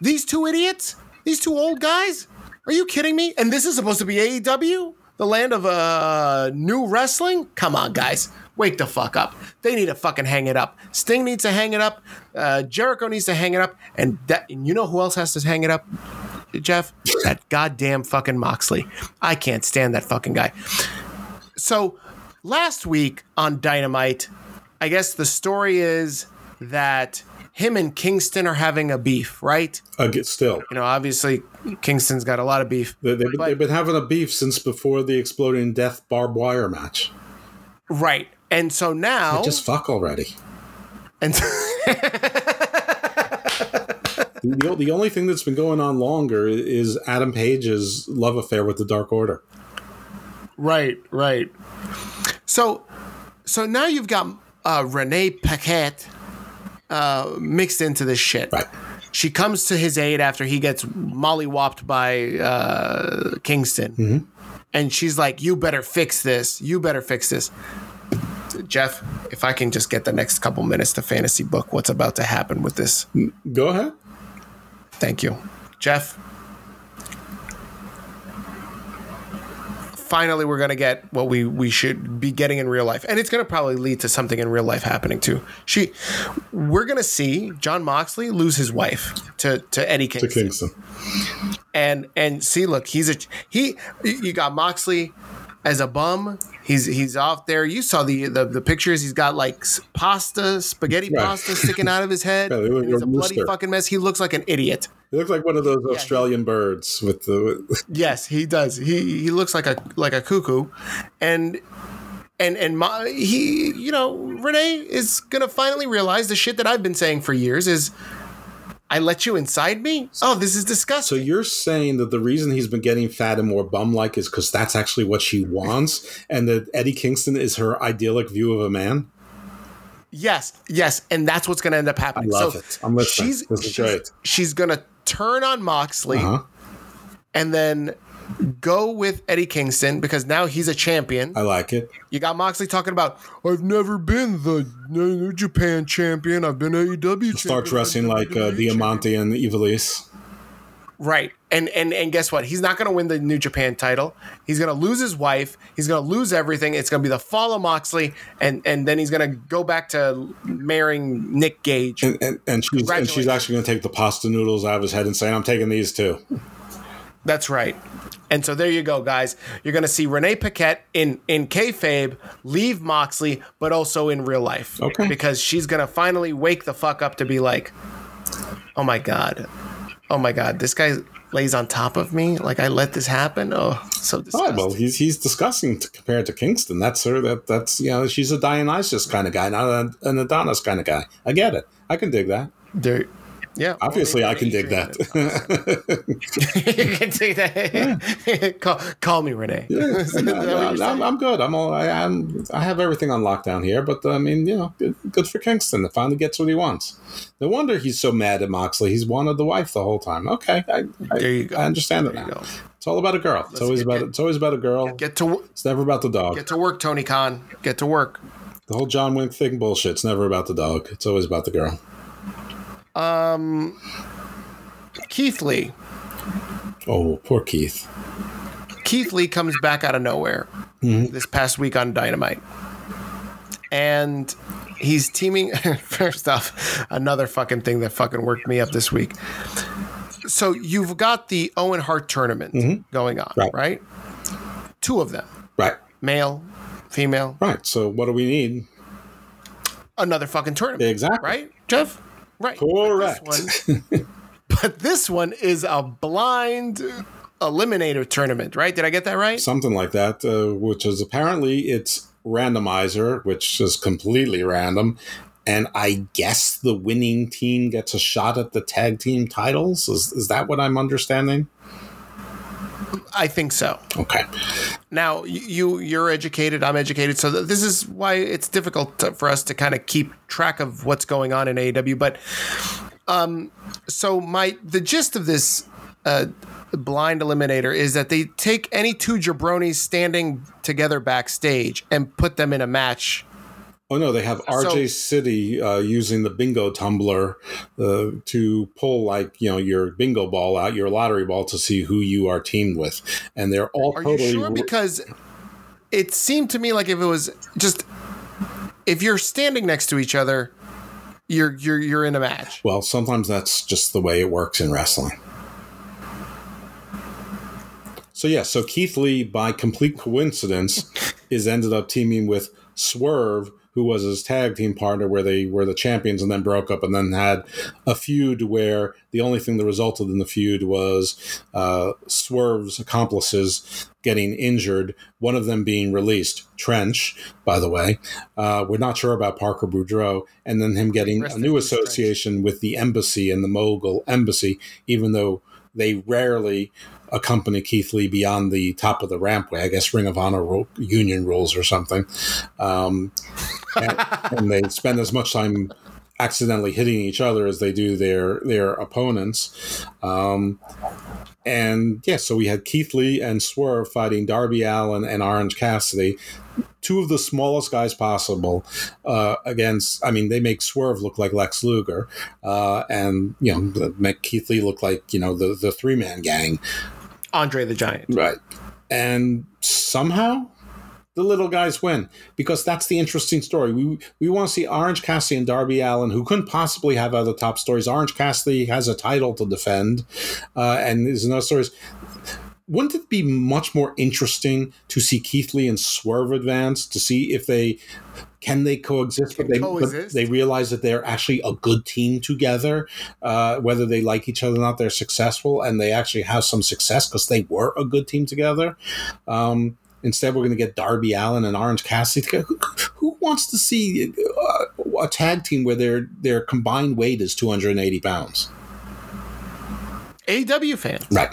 These two idiots. These two old guys are you kidding me? And this is supposed to be AEW, the land of uh, new wrestling. Come on, guys, wake the fuck up. They need to fucking hang it up. Sting needs to hang it up. Uh, Jericho needs to hang it up, and that, and you know who else has to hang it up? Jeff, that goddamn fucking Moxley. I can't stand that fucking guy. So last week on Dynamite, I guess the story is that him and Kingston are having a beef, right? Uh, get still. You know, obviously Kingston's got a lot of beef. They, have they've been having a beef since before the exploding death barbed wire match. Right. And so now. just fuck already. And. (laughs) the, the only thing that's been going on longer is Adam Page's love affair with the Dark Order. Right, right. So, so now you've got uh, Renee Paquette uh, mixed into this shit. Right. She comes to his aid after he gets mollywopped by uh, Kingston. Mm-hmm. And she's like, You better fix this. You better fix this. Jeff, if I can just get the next couple minutes to fantasy book what's about to happen with this. Go ahead. Thank you. Jeff, finally we're going to get what we we should be getting in real life. And it's going to probably lead to something in real life happening too. She we're going to see jon moxley lose his wife to to eddie kingston, to kingston. and and see look he's a he you got moxley as a bum. He's he's off there. You saw the the, the pictures. He's got like pasta, spaghetti right. pasta sticking out of his head. (laughs) Yeah, he's a bloody fucking mess. He looks like an idiot. He looks like one of those yeah, Australian birds with the. (laughs) yes, he does. He he looks like a like a cuckoo, and and and my, he you know Renee is gonna finally realize the shit that I've been saying for years is I let you inside me? Oh, this is disgusting. So you're saying that the reason he's been getting fat and more bum like is because that's actually what she wants, and that Eddie Kingston is her idyllic view of a man? Yes, yes, and that's what's going to end up happening. I love so it. I'm listening. She's This is she's, great. she's going to turn on Moxley Uh-huh. and then go with Eddie Kingston because now he's a champion. I like it. You got Moxley talking about I've never been the New Japan champion. I've been AEW. Start dressing like uh, Diamante and the Ivelisse. Right. And and and guess what? He's not going to win the New Japan title. He's going to lose his wife. He's going to lose everything. It's going to be the fall of Moxley, and and then he's going to go back to marrying Nick Gage. And, and, and she's and she's actually going to take the pasta noodles out of his head and saying, "I'm taking these too." That's right. And so there you go, guys. You're going to see Renee Paquette in in kayfabe leave Moxley, but also in real life. Okay. Because she's going to finally wake the fuck up to be like, oh my god, oh my god, this guy lays on top of me. Like I let this happen. Oh, so Oh disgusting. well, he's he's disgusting to, compared to Kingston. That's her. That that's you know she's a Dionysus kind of guy, not an Adonis kind of guy. I get it. I can dig that. There, yeah. Obviously, I can dig that. you can dig that. (laughs) call, call me Renee. (laughs) Is that what you're I'm. I'm good. I'm all. I, I'm. I have everything on lockdown here. But I mean, you know, good, good for Kingston to finally gets what he wants. No wonder he's so mad at Moxley. He's wanted the wife the whole time. Okay, I, I, There you go. I understand it There you now. go. It's all about a girl. It's always get- about. get- it's always about a girl. Get to It's never about the dog. get to work, Tony Khan. Get to work. The whole John Wayne thing bullshit. It's never about the dog. It's always about the girl. Keith Lee. Oh, poor Keith. Keith Lee comes back out of nowhere Mm-hmm. this past week on Dynamite. And he's teaming (laughs) first off, another fucking thing that fucking worked me up this week. So you've got the Owen Hart tournament going on, Mm-hmm. Right. right? Two of them. Right. Male, female, Right. So what do we need? another fucking tournament. Exactly. Right, Jeff? Right. Correct. But this one, (laughs) but this one is a blind eliminator tournament, right? Did I get that right? Something like that, uh, which is apparently it's randomizer, which is completely random. And I guess the winning team gets a shot at the tag team titles. Is, is that what I'm understanding? I think so. Okay. Now you you're educated, I'm educated, so this is why it's difficult to, for us to kind of keep track of what's going on in AEW. But um, so my the gist of this uh, blind eliminator is that they take any two jabronis standing together backstage and put them in a match. Oh no, they have RJ City uh, using the bingo tumbler uh, to pull like you know your bingo ball out, your lottery ball to see who you are teamed with, and they're all Are totally you sure? Because it seemed to me like if it was just if you're standing next to each other, you're you're you're in a match. Well, sometimes that's just the way it works in wrestling. So yeah, so Keith Lee, by complete coincidence, is ended up teaming with Swerve, who was his tag team partner, where they were the champions and then broke up, and then had a feud where the only thing that resulted in the feud was uh, Swerve's accomplices getting injured. One of them being released, Trench, by the way. Uh, we're not sure about Parker Boudreaux, and then him getting Rest a new peace, Trench. association with the embassy and the Mogul embassy, even though they rarely accompany Keith Lee beyond the top of the rampway. I guess Ring of Honor ru- union rules or something. Um, and, (laughs) and they spend as much time accidentally hitting each other as they do their their opponents. Um, and yeah, so we had Keith Lee and Swerve fighting Darby Allin and Orange Cassidy, two of the smallest guys possible. Uh, against, I mean, they make Swerve look like Lex Luger, uh, and you know, make Keith Lee look like you know the the three man gang. Andre the Giant. Right. And somehow the little guys win because that's the interesting story. We we want to see Orange Cassidy and Darby Allin, who couldn't possibly have other top stories. Orange Cassidy has a title to defend, uh, and there's no stories. Wouldn't it be much more interesting to see Keith Lee and Swerve advance to see if they can they coexist? Can but they, but they realize that they're actually a good team together. Uh, whether they like each other or not, they're successful, and they actually have some success because they were a good team together. Um, instead, we're going to get Darby Allin and Orange Cassidy. together. Who, who wants to see uh, a tag team where their their combined weight is two hundred and eighty pounds? AW fans. Right.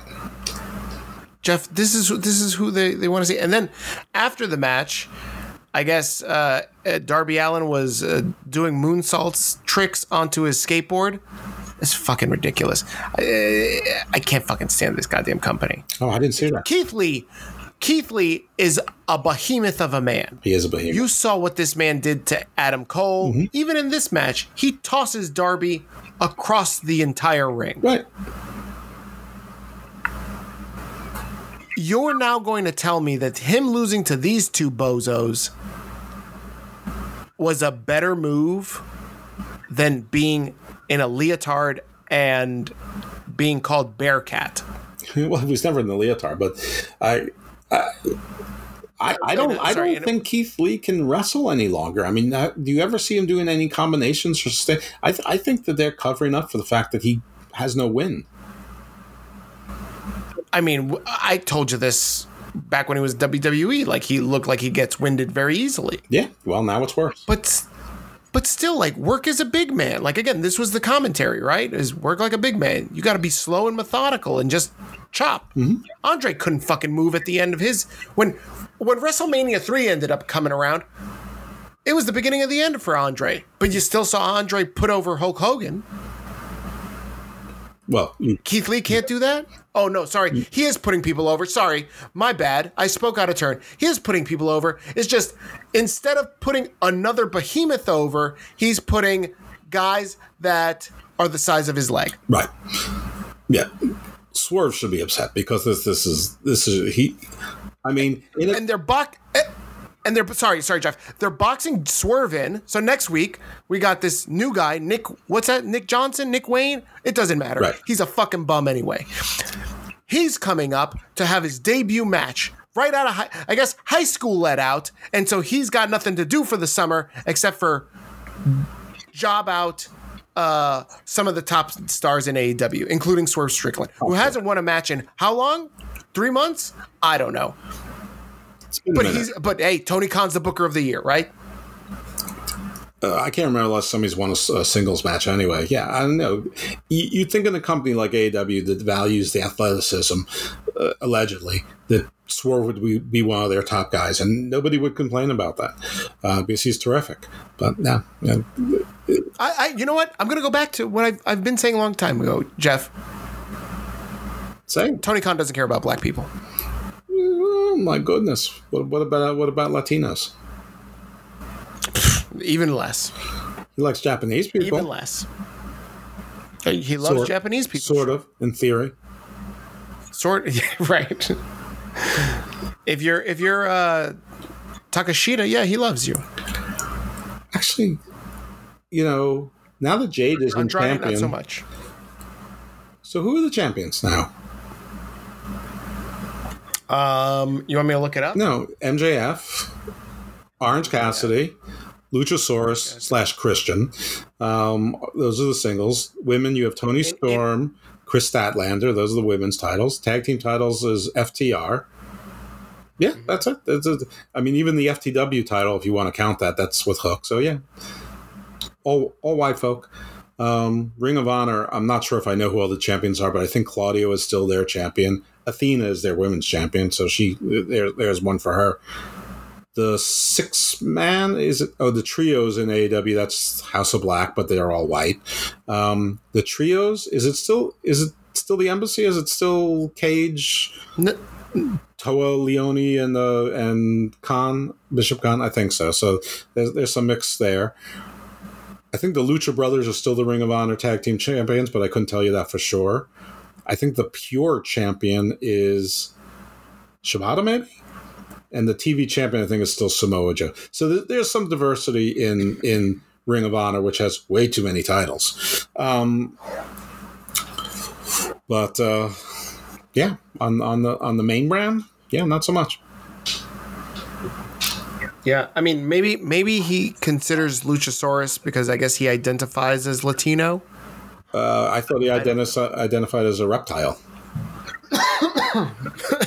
Jeff, this is this is who they, they want to see. And then after the match, I guess uh, uh, Darby Allin was uh, doing moonsaults tricks onto his skateboard. It's fucking ridiculous. I, I can't fucking stand this goddamn company. Oh, I didn't see that. Keith Lee, Keith Lee is a behemoth of a man. He is a behemoth. You saw what this man did to Adam Cole. Even in this match, he tosses Darby across the entire ring. right. You're now going to tell me that him losing to these two bozos was a better move than being in a leotard and being called Bearcat. (laughs) Well, he was never in the leotard, but I. I I, I don't. I don't think Keith Lee can wrestle any longer. I mean, uh, do you ever see him doing any combinations or? stay? I, th- I think that they're covering up for the fact that he has no win. I mean, I told you this back when he was WWE. Like he looked like he gets winded very easily. Yeah. Well, now it's worse. But but still, like work as a big man. Like again, this was the commentary, right? Is work like a big man. You got to be slow and methodical and just chop. Mm-hmm. Andre couldn't fucking move at the end of his when when WrestleMania three ended up coming around. It was the beginning of the end for Andre, but you still saw Andre put over Hulk Hogan. Well, Keith Lee can't do that? Oh no, sorry. Mm. He is putting people over. Sorry. My bad. I spoke out of turn. He is putting people over. It's just instead of putting another behemoth over, he's putting guys that are the size of his leg. right. Yeah. Swerve should be upset because this this is this is he. I mean, in a, And they're box and they're sorry, sorry, Jeff. They're boxing Swerve in. So next week we got this new guy, Nick. What's that? Nick Johnson, Nick Wayne. It doesn't matter. Right. He's a fucking bum anyway. He's coming up to have his debut match right out of high, I guess high school let out, and so he's got nothing to do for the summer except for job out uh, some of the top stars in AEW, including Swerve Strickland, who hasn't won a match in how long? Three months? I don't know. A But he's but hey, Tony Khan's the Booker of the Year, right? Uh, I can't remember last time he's won a singles match. Anyway, yeah, I don't know. You, you'd think in a company like AEW that values the athleticism, uh, allegedly, that Swerve would be, be one of their top guys, and nobody would complain about that uh, because he's terrific. But no, yeah, I, I you know what? I'm gonna go back to what I've, I've been saying a long time ago, Jeff. say, Tony Khan doesn't care about black people. Oh my goodness, what, what about what about Latinos? Even less. He likes Japanese people, Even less. He loves Sort- Japanese people. sort of, in theory. Sort (laughs) right. if you're if you're uh Takeshita, yeah, he loves you. Actually, you know, now that Jade is in champion, not so much. so who are the champions now? Um, you want me to look it up? No, MJF, Orange Cassidy, Luchasaurus slash Christian. Um, those are the singles. Women, you have Toni Storm, Kris Statlander. Those are the women's titles. Tag team titles is FTR. Yeah, that's it. That's it. I mean, even the FTW title, if you want to count that, that's with Hook. So yeah, all all white folk. Um, Ring of Honor. I'm not sure if I know who all the champions are, but I think Claudio is still their champion. Athena is their women's champion, so she there. There's one for her. The six man is it? Oh, the trios in AEW. That's House of Black, but they're all white. Um, the trios is it still? Is it still the embassy? Is it still Cage? N- Toa Liona and the and Kaun Bishop Kaun, I think so. So there's there's some mix there. I think the Lucha Brothers are still the Ring of Honor Tag Team Champions, but I couldn't tell you that for sure. I think the pure champion is Shibata, maybe, and the TV champion I think is still Samoa Joe. So th- there's some diversity in in Ring of Honor, which has way too many titles. Um, but uh, yeah, on on the on the main brand, yeah, not so much. Yeah, I mean, maybe maybe he considers Luchasaurus because I guess he identifies as Latino. Uh, I thought he identi- identified as a reptile. (coughs)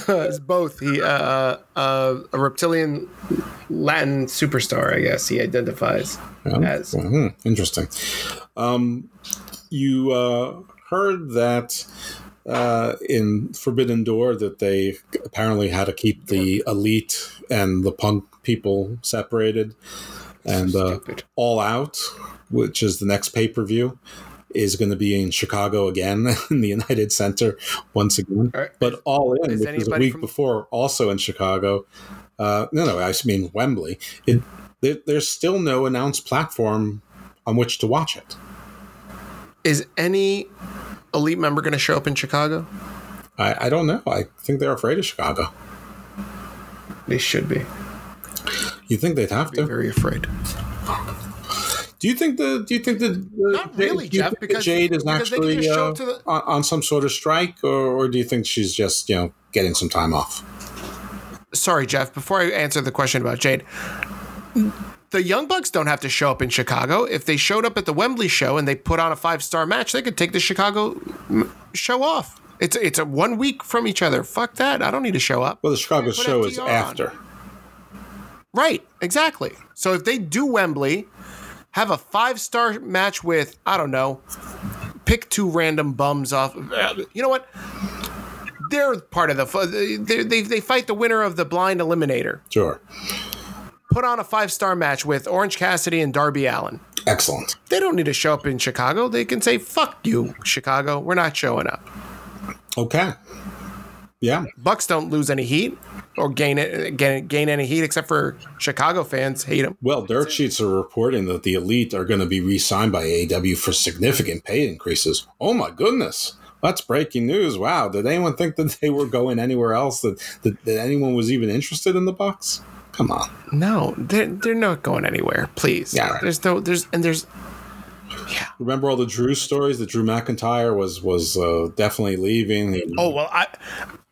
It's both. He uh, uh, a reptilian Latin superstar, I guess he identifies Yeah. as. Mhm, Interesting. Um, you uh, heard that uh, in Forbidden Door that they apparently had to keep the elite and the punk people separated. And uh, All Out, which is the next pay per view, is going to be in Chicago again (laughs) in the United Center once again. Right. But All In, Is which was a week from- before, also in Chicago. Uh, no, no, I mean Wembley. It, there, there's still no announced platform on which to watch it. Is any elite member going to show up in Chicago? I, I don't know. I think they're afraid of Chicago. They should be. You think they'd have Be to? very afraid. Do you think the? Do you think the? the Not really, Jeff, because- Jade is because actually uh, the- on, on some sort of strike, or, or do you think she's just you know getting some time off? Sorry, Jeff. Before I answer the question about Jade, the Young Bucks don't have to show up in Chicago. If they showed up at the Wembley show and they put on a five star match, they could take the Chicago show off. It's it's a one week from each other. Fuck that. I don't need to show up. Well, the Chicago show is FTR on. after. Right, exactly. So if they do Wembley, have a five star match with, I don't know, pick two random bums off. You know what? They're part of the. They, they, they fight the winner of the blind eliminator. Sure, Put on a five star match with Orange Cassidy and Darby Allin. excellent. They don't need to show up in Chicago. They can say, fuck you, Chicago. We're not showing up. Okay. Yeah, Bucks don't lose any heat or gain it, gain, gain any heat except for Chicago fans hate them. Well, dirt sheets are reporting that the elite are going to be re-signed by AEW for significant pay increases. Oh my goodness. That's breaking news. Wow. Did anyone think that they were going anywhere else? That, that, that anyone was even interested in the Bucks? Come on. No, they're they're not going anywhere. Please. Yeah, right. There's no there's and there's yeah. Remember all the Drew stories? That Drew McIntyre was was uh, definitely leaving. He- oh well I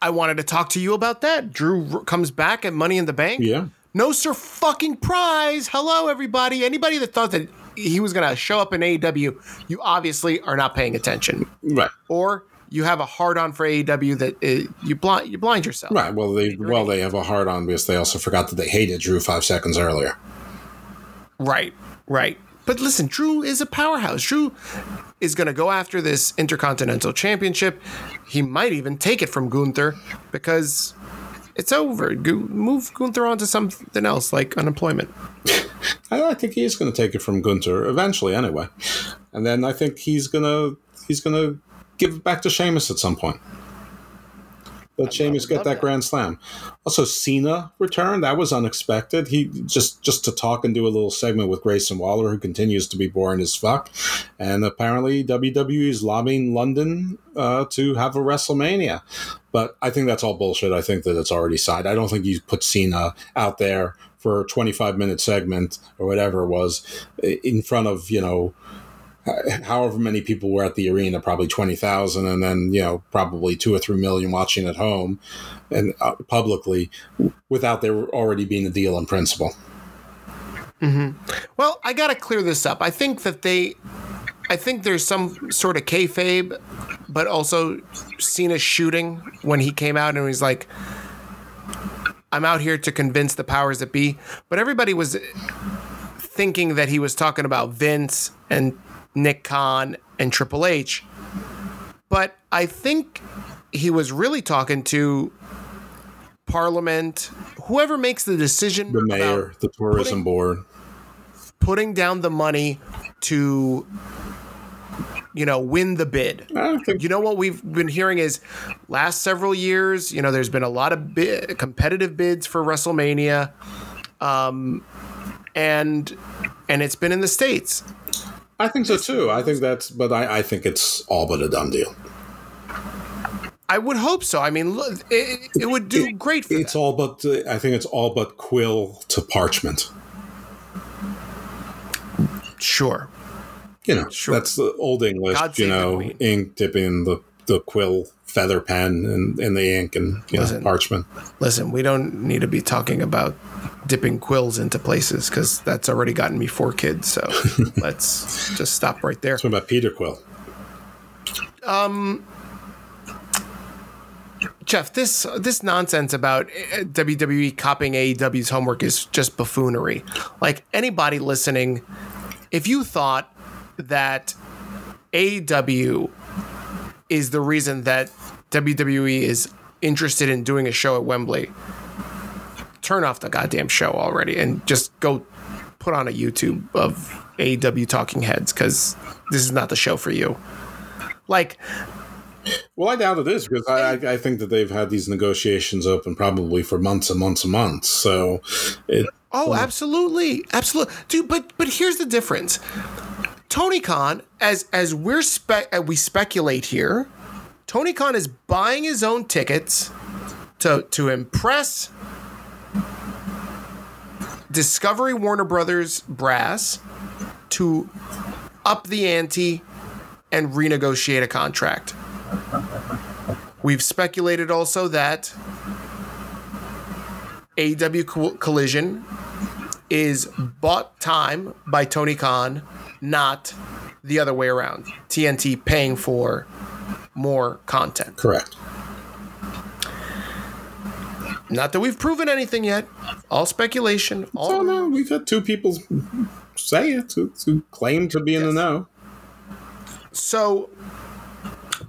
I wanted to talk to you about that. Drew r- comes back at Money in the Bank. yeah. No sir fucking prize. Hello everybody. Anybody that thought that he was gonna show up in AEW, you obviously are not paying attention, Right. or you have a hard on for AEW that uh, you blind you blind yourself. Right. Well, they well they have a hard on because they also forgot that they hated Drew five seconds earlier. Right, right. But listen, Drew is a powerhouse. Drew is going to go after this Intercontinental Championship. He might even take it from Gunther because it's over. Move Gunther on to something else like unemployment. I, think he's going to take it from Gunther eventually, anyway. And then I think he's gonna he's gonna give it back to Sheamus at some point. Let Sheamus get that, that. Grand Slam. Also, Cena returned. That was unexpected. He just just to talk and do a little segment with Grayson Waller, who continues to be boring as fuck. And apparently, WWE is lobbying London uh, to have a WrestleMania. But I think that's all bullshit. I think that it's already signed. I don't think you put Cena out there for a 25 minute segment or whatever it was in front of, you know, however many people were at the arena, probably 20,000, and then, you know, probably two or three million watching at home and uh, publicly without there already being a deal in principle. Well, I got to clear this up. I think that they, I think there's some sort of kayfabe, but also Cena shooting when he came out and he's like, I'm out here to convince the powers that be. But everybody was thinking that he was talking about Vince and Nick Khan and Triple H. But I think he was really talking to Parliament, whoever makes the decision. The about mayor, the tourism board. putting down the money to you know win the bid think you know what we've been hearing is last several years you know there's been a lot of bid, competitive bids for wrestlemania um and and it's been in the states I think so too. I think that's, but I, I think it's all but a done deal. i would hope so i mean look it, it would do great for It's all but, uh, I think it's all but quill to parchment. sure You know, Sure. that's the old English, God you know, ink dipping the, the quill feather pen and, in the ink and, you know, parchment. listen we don't need to be talking about dipping quills into places because that's already gotten me four kids so (laughs) let's just stop right there What about Peter Quill? Um, Jeff, this this nonsense about uh, WWE copying AEW's homework is just buffoonery. Like anybody listening, if you thought that AEW is the reason that WWE is interested in doing a show at Wembley. Turn off the goddamn show already and just go put on a YouTube of AEW talking heads because this is not the show for you. Like, Well, I doubt it is because I, I think that they've had these negotiations open probably for months and months and months. So, it, oh, hmm. absolutely, absolutely, dude. But but here's the difference. Tony Khan, as as we're spe- uh, we speculate here, Tony Khan is buying his own tickets to to impress Discovery Warner Brothers brass to up the ante and renegotiate a contract. We've speculated also that AEW Co- Collision is bought time by Tony Khan, not the other way around. TNT paying for more content. correct. Not that we've proven anything yet. All speculation. All Oh no, we've had two people say it who, who claim to be in the know. So,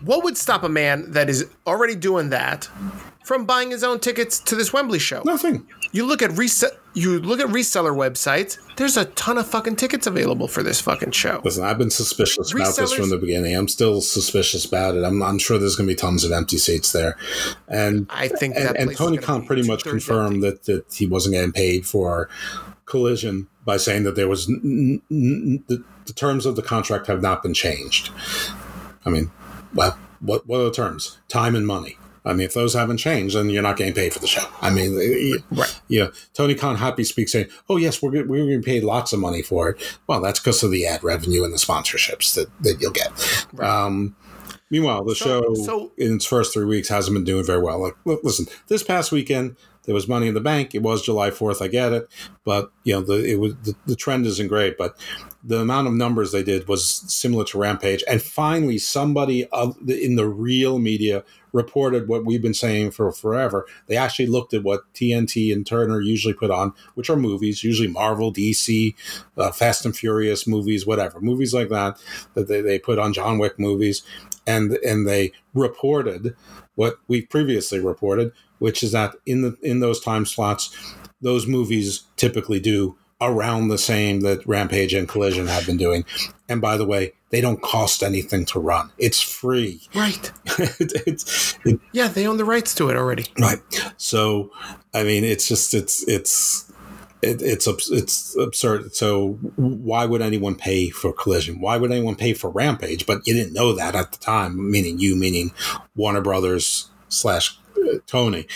what would stop a man that is already doing that from buying his own tickets to this Wembley show? Nothing. You look at rese- you look at reseller websites. There's a ton of fucking tickets available for this fucking show. Listen, I've been suspicious about this from the beginning. I'm still suspicious about it. I'm, I'm sure there's going to be tons of empty seats there, and I think and, that and Tony Khan pretty much confirmed that that he wasn't getting paid for collision by saying that there was n- n- the, the terms of the contract have not been changed. I mean, well, what what are the terms? Time and money. I mean, if those haven't changed, then you're not getting paid for the show. I mean, Right. yeah. Tony Khan happy speaks saying, "Oh yes, we're we're getting paid lots of money for it." Well, that's because of the ad revenue and the sponsorships that, that you'll get. Um, meanwhile, the So- show so- in its first three weeks hasn't been doing very well. Like, look, listen, this past weekend there was Money in the Bank. It was July Fourth. I get it, but you know the it was the, the trend isn't great, but the amount of numbers they did was similar to Rampage. And finally, somebody in the real media reported what we've been saying for forever. They actually looked at what TNT and Turner usually put on, which are movies, usually Marvel, DC, uh, Fast and Furious movies, whatever movies like that that they, they put on John Wick movies, and and they reported what we previously reported, which is that in the in those time slots, those movies typically do around the same that Rampage and Collision have been doing. And by the way, they don't cost anything to run; it's free. Right. (laughs) it, it's it, Yeah, they own the rights to it already. right. So, I mean, it's just it's it's. It, it's it's absurd. So why would anyone pay for Collision? Why would anyone pay for Rampage? But you didn't know that at the time. Meaning you, meaning Warner Brothers slash uh, Tony,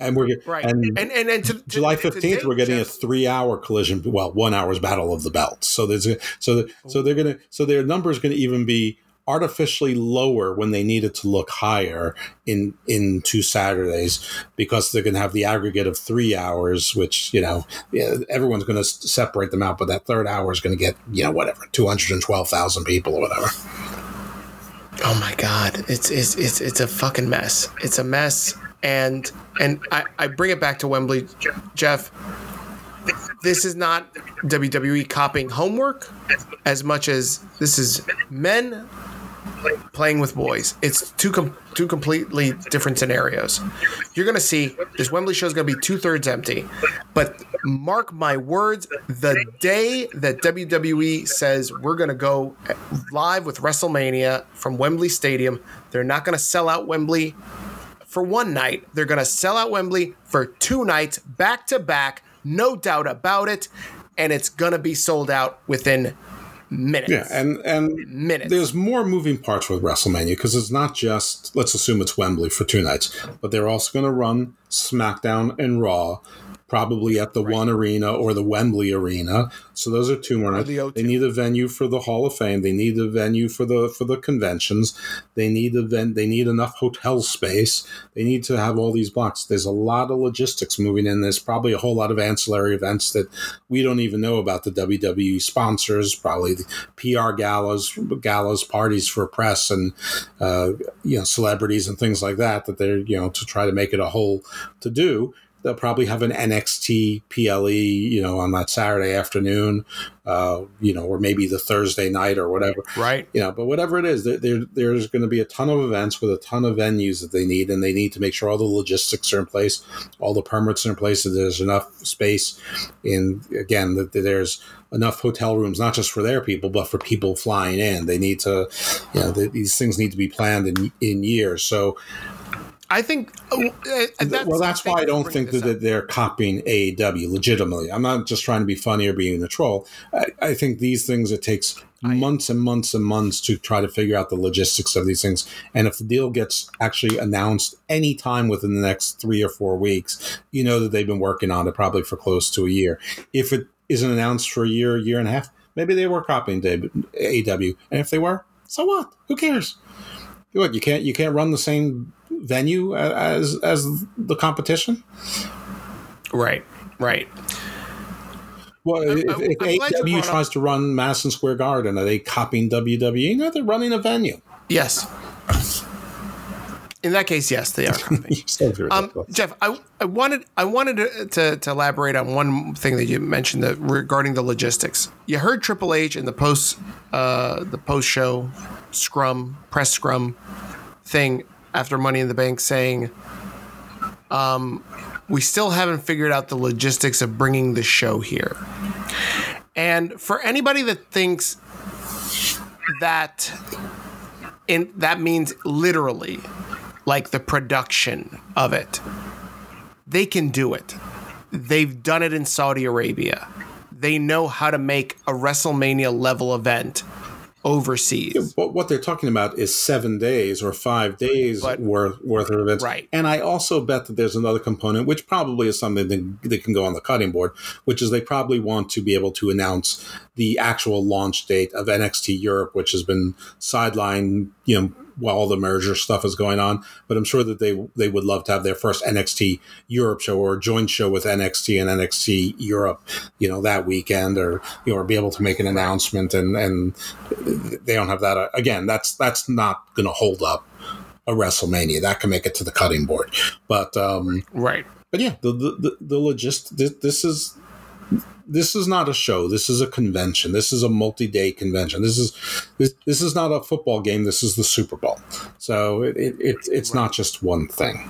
and, we're Right. and And and, and, to, to- July fifteenth, we're getting a three-hour collision. Well, one hour's battle of the belts. So there's a, so the, so they're gonna so their numbers going to even be artificially lower when they need it to look higher in in two Saturdays because they're going to have the aggregate of three hours, which you know everyone's going to separate them out, but that third hour is going to get you know whatever two hundred and twelve thousand people or whatever. Oh my god, it's it's it's it's a fucking mess. It's a mess, and and I I bring it back to Wembley, Jeff. This is not WWE copying homework as much as this is men playing with boys. It's two com- two completely different scenarios. You're gonna see this Wembley show is gonna be two thirds empty, but mark my words, the day that WWE says we're gonna go live with WrestleMania from Wembley Stadium, they're not gonna sell out Wembley for one night. They're gonna sell out Wembley for two nights back to back, no doubt about it, and it's gonna be sold out within minutes. Yeah, and and Minutes. there's more moving parts with WrestleMania because it's not just let's assume it's Wembley for two nights, but they're also going to run SmackDown and Raw, probably at the One Arena or the Wembley Arena. So those are two more the They need a venue for the Hall of Fame. They need a venue for the for the conventions. They need a ven- They need enough hotel space. They need to have all these blocks. There's a lot of logistics moving in. There's probably a whole lot of ancillary events that we don't even know about. The WWE sponsors, probably the PR galas, galas, parties for press and uh, you know celebrities and things like that. That they're you know to try to make it a whole to do. They'll probably have an NXT PLE, you know, on that Saturday afternoon, uh, you know, or maybe the Thursday night or whatever. Right. You know, but whatever it is, there, there there's going to be a ton of events with a ton of venues that they need, and they need to make sure all the logistics are in place, all the permits are in place, that there's enough space. And again, that there's enough hotel rooms, not just for their people, but for people flying in. They need to, you know, these things need to be planned in in years. So I think. Uh, that's, well, that's why I don't think that, that, they're copying AEW legitimately. I'm not just trying to be funny or being a troll. I, I think these things it takes months and months and months to try to figure out the logistics of these things. And if the deal gets actually announced anytime within the next three or four weeks, you know that they've been working on it probably for close to a year. If it isn't announced for a year, year and a half, maybe they were copying AEW. And if they were, so what? Who cares? What you can't you can't run the same venue as as the competition. Right, right. Well, I'm, if, if AEW tries up. to run Madison Square Garden, are they copying WWE? No, they're running a venue. Yes. In that case, yes, they are. (laughs) um, Jeff, I, I wanted I wanted to, to, to, elaborate on one thing that you mentioned that regarding the logistics. You heard Triple H in the post uh, the post show scrum press scrum thing after Money in the Bank saying, um, we still haven't figured out the logistics of bringing the show here. And for anybody that thinks that in that means literally like the production of it, they can do it. They've done it in Saudi Arabia. They know how to make a WrestleMania level event overseas. Yeah, but what they're talking about is seven days or five days but, worth worth of events. Right. And I also bet that there's another component, which probably is something that, that can go on the cutting board, which is they probably want to be able to announce the actual launch date of NXT Europe, which has been sidelined, you know, while all the merger stuff is going on. But I'm sure that they they would love to have their first NXT Europe show or joint show with NXT and NXT Europe, you know, that weekend, or you know, or be able to make an announcement. And and they don't have that again. That's that's not going to hold up a WrestleMania. That can make it to the cutting board. But um, right. But yeah, the the the, the logist. This, this is this is not a show. This is a convention. This is a multi-day convention. This is this, this is not a football game. This is the Super Bowl. So it, it, it it's right. not just one thing.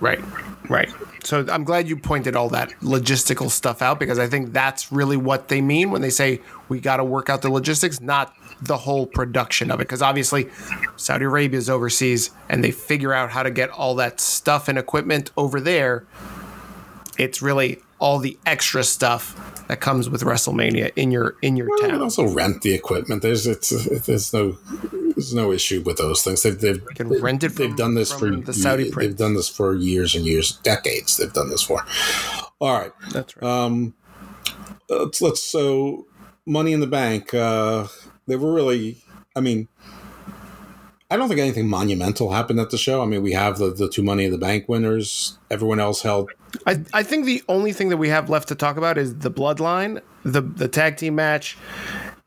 Right. Right. So I'm glad you pointed all that logistical stuff out because I think that's really what they mean when they say we got to work out the logistics, not the whole production of it. Because obviously, Saudi Arabia is overseas and they figure out how to get all that stuff and equipment over there. It's really all the extra stuff that comes with WrestleMania in your in your well, town. You can also rent the equipment. There's it's there's no there's no issue with those things. They've they've, can rent it. From, they've done this for the Saudi. They've done this for years and years, decades. They've done this for. All right. That's right. Um, let's let's so Money in the Bank. Uh, they were really. I mean, I don't think anything monumental happened at the show. I mean, we have the, the two Money in the Bank winners. Everyone else held. I, I think the only thing that we have left to talk about is the bloodline, the the tag team match.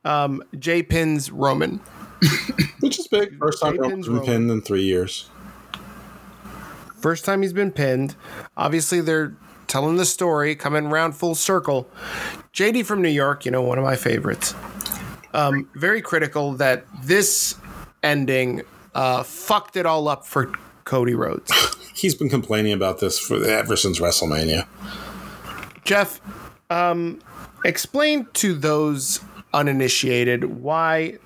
Um, Jey pins Roman, (laughs) which is big. First time Roman's been pinned in three years. First time he's been pinned. Obviously, they're telling the story, coming around full circle. JD from New York, you know, one of my favorites. Um, very critical that this ending uh, fucked it all up for Cody Rhodes. He's been complaining about this for ever since WrestleMania. Jeff, um, explain to those uninitiated why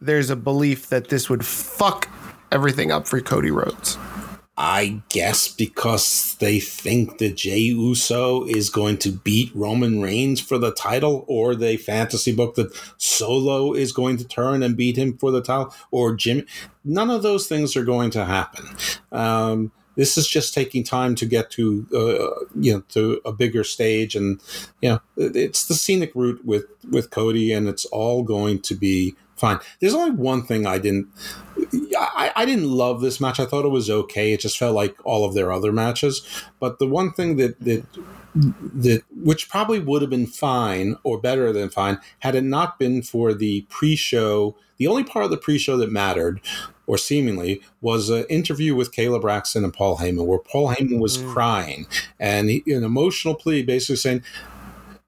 there's a belief that this would fuck everything up for Cody Rhodes. I guess because they think that Jey Uso is going to beat Roman Reigns for the title, or they fantasy book that Solo is going to turn and beat him for the title, or Jim. None of those things are going to happen. Um, this is just taking time to get to uh, you know to a bigger stage, and you know it's the scenic route with with Cody, and it's all going to be fine. There's only one thing I didn't. I, I didn't love this match. I thought it was okay. It just felt like all of their other matches. But the one thing that that that which probably would have been fine or better than fine had it not been for the pre-show. The only part of the pre-show that mattered or seemingly, was an interview with Kayla Braxton and Paul Heyman, where Paul Heyman was mm. crying and he, an emotional plea, basically saying,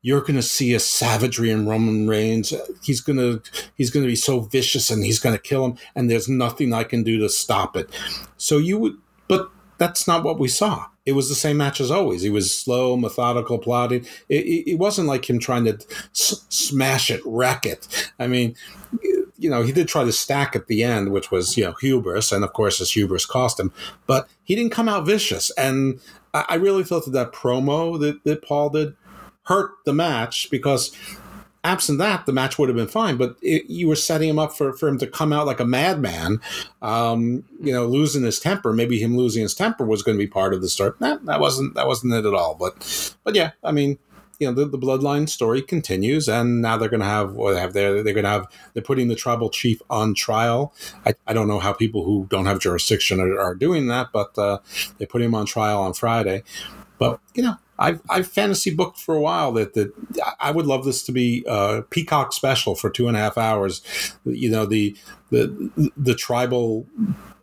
you're going to see a savagery in Roman Reigns. He's going to he's going to be so vicious and he's going to kill him and there's nothing I can do to stop it. So you would but that's not what we saw. It was the same match as always. He was slow, methodical, plodding. It, it, it wasn't like him trying to s- smash it, wreck it. I mean, you know, he did try to stack at the end, which was, you know, hubris. And of course, his hubris cost him. But he didn't come out vicious. And I, I really felt that that promo that, that Paul did hurt the match because absent that, the match would have been fine. But it, you were setting him up for, for him to come out like a madman, um, you know, losing his temper. Maybe him losing his temper was going to be part of the story. Nah, that wasn't that wasn't it at all. But but yeah, I mean, you know, the, the bloodline story continues, and now they're going to have what they have they they're going to have they're putting the tribal chief on trial. I, I don't know how people who don't have jurisdiction are, are doing that, but uh, they put him on trial on Friday. But you know, I've I've fantasy booked for a while that that I would love this to be a Peacock special for two and a half hours. You know the the the tribal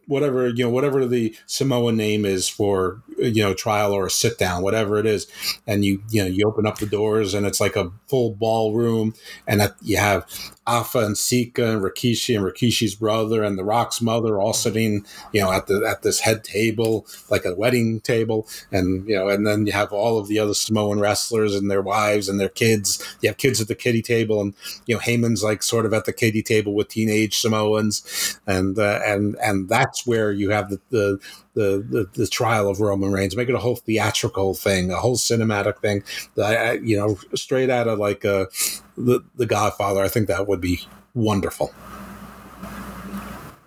whatever you know whatever the Samoan name is for you know trial or a sit down whatever it is and you you know you open up the doors and it's like a full ballroom and that you have Afa and Sika and Rikishi and Rikishi's brother and the Rock's mother all sitting you know at the at this head table like a wedding table. And you know and then you have all of the other Samoan wrestlers and their wives and their kids. You have kids at the kiddie table and you know Heyman's like sort of at the kiddie table with teenage Samoans. And uh, and and that's where you have the, the the, the, the trial of Roman Reigns. Make it a whole theatrical thing, a whole cinematic thing. That you know, straight out of like uh, the the Godfather. I think that would be wonderful.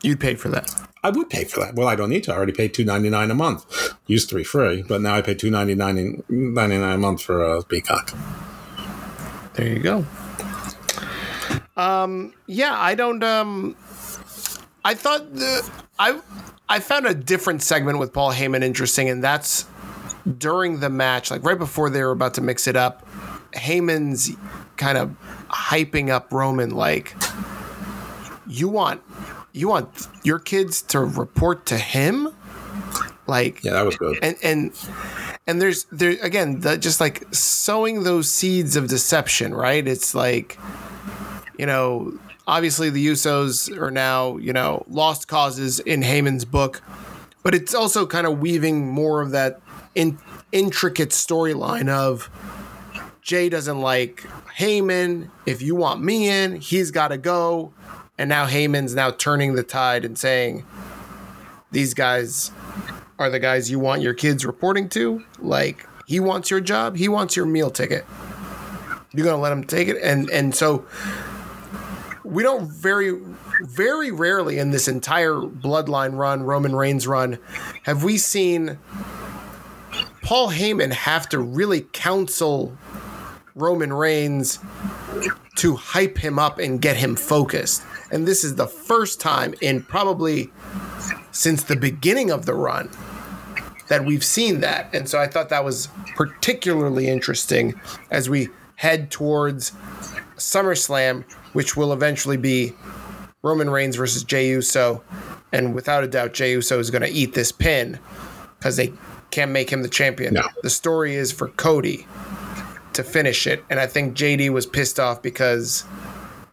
You'd pay for that. I would pay for that. Well, I don't need to. I already pay two ninety nine a month. Used to be free, but now I pay two ninety nine ninety nine a month for a uh, Peacock. There you go. Um, yeah, I don't. Um, I thought the I I found a different segment with Paul Heyman interesting, and that's during the match, like right before they were about to mix it up. Heyman's kind of hyping up Roman, like you want you want your kids to report to him, like yeah, that was good, and and and there's there again the, just like sowing those seeds of deception, right? It's like you know Obviously, the Usos are now, you know, lost causes in Heyman's book, but it's also kind of weaving more of that in, intricate storyline of Jey doesn't like Heyman. If you want me in, he's got to go. And now Heyman's now turning the tide and saying, these guys are the guys you want your kids reporting to. Like, he wants your job, he wants your meal ticket. You're gonna let him take it, and and so we don't very very rarely in this entire bloodline run, Roman Reigns run, have we seen Paul Heyman have to really counsel Roman Reigns to hype him up and get him focused. And this is the first time in probably since the beginning of the run that we've seen that. And so I thought that was particularly interesting as we head towards SummerSlam which will eventually be Roman Reigns versus Jey Uso. And without a doubt, Jey Uso is going to eat this pin because they can't make him the champion. No. The story is for Cody to finish it. And I think JD was pissed off because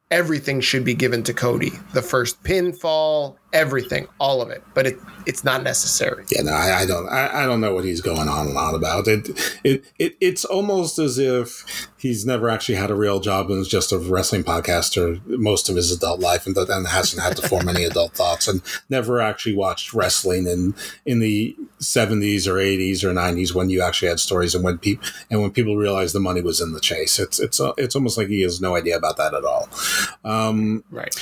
everything should be given to Cody. The first pinfall, everything, all of it. But it it's not necessary. Yeah, no, I, I don't I, I, don't know what he's going on and on about. It, it it it's almost as if he's never actually had a real job and is just a wrestling podcaster most of his adult life and, and hasn't had to form any adult thoughts and never actually watched wrestling in in the 70s or 80s or 90s when you actually had stories and when people and when people realized the money was in the chase. It's it's uh, it's almost like he has no idea about that at all. Um, right.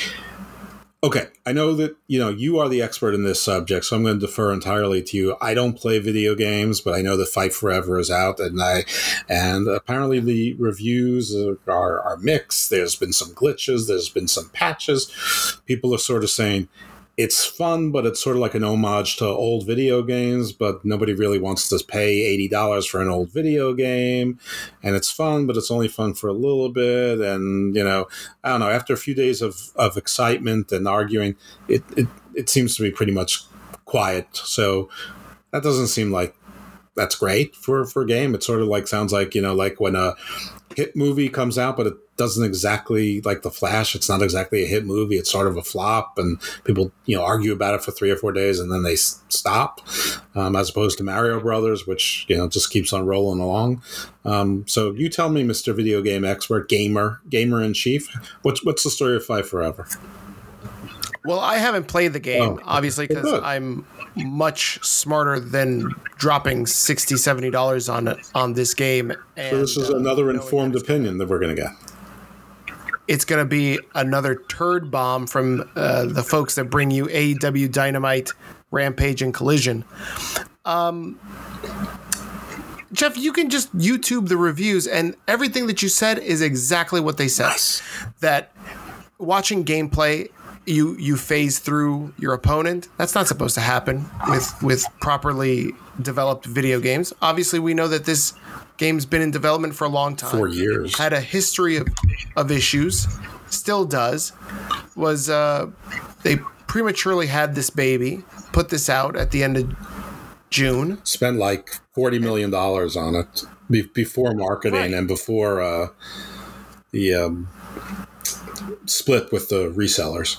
Okay, I know that you know you are the expert in this subject, so I'm going to defer entirely to you. I don't play video games, but I know that Fight Forever is out, and I and apparently the reviews are are mixed. There's been some glitches, there's been some patches. People are sort of saying it's fun, but it's sort of like an homage to old video games, but nobody really wants to pay $80 for an old video game. And it's fun, but it's only fun for a little bit. And, you know, I don't know, after a few days of, of excitement and arguing, it, it, it seems to be pretty much quiet. So that doesn't seem like that's great for, for a game. It sort of like sounds like, you know, like when a hit movie comes out, but it doesn't exactly like the Flash. It's not exactly a hit movie. It's sort of a flop, and people you know argue about it for three or four days, and then they s- stop. Um, as opposed to Mario Brothers, which you know just keeps on rolling along. Um, so you tell me, Mister Video Game Expert, gamer, gamer in chief, what's what's the story of Fight Forever? Well, I haven't played the game, Oh, obviously, because. I'm much smarter than dropping 60 $70 on on this game. And, So this is uh, another informed opinion that we're going to get. It's going to be another turd bomb from uh, the folks that bring you AEW Dynamite, Rampage, and Collision. Um, Jeff, you can just YouTube the reviews, and everything that you said is exactly what they said. Nice. That watching gameplay, you you phase through your opponent. That's not supposed to happen with with properly developed video games. Obviously, we know that this game's been in development for a long time. Four years. Had a history of, of issues. Still does. Was uh, they prematurely had this baby? Put this out at the end of June. Spent like forty million dollars on it be- before marketing Right. and before uh, the um, split with the resellers.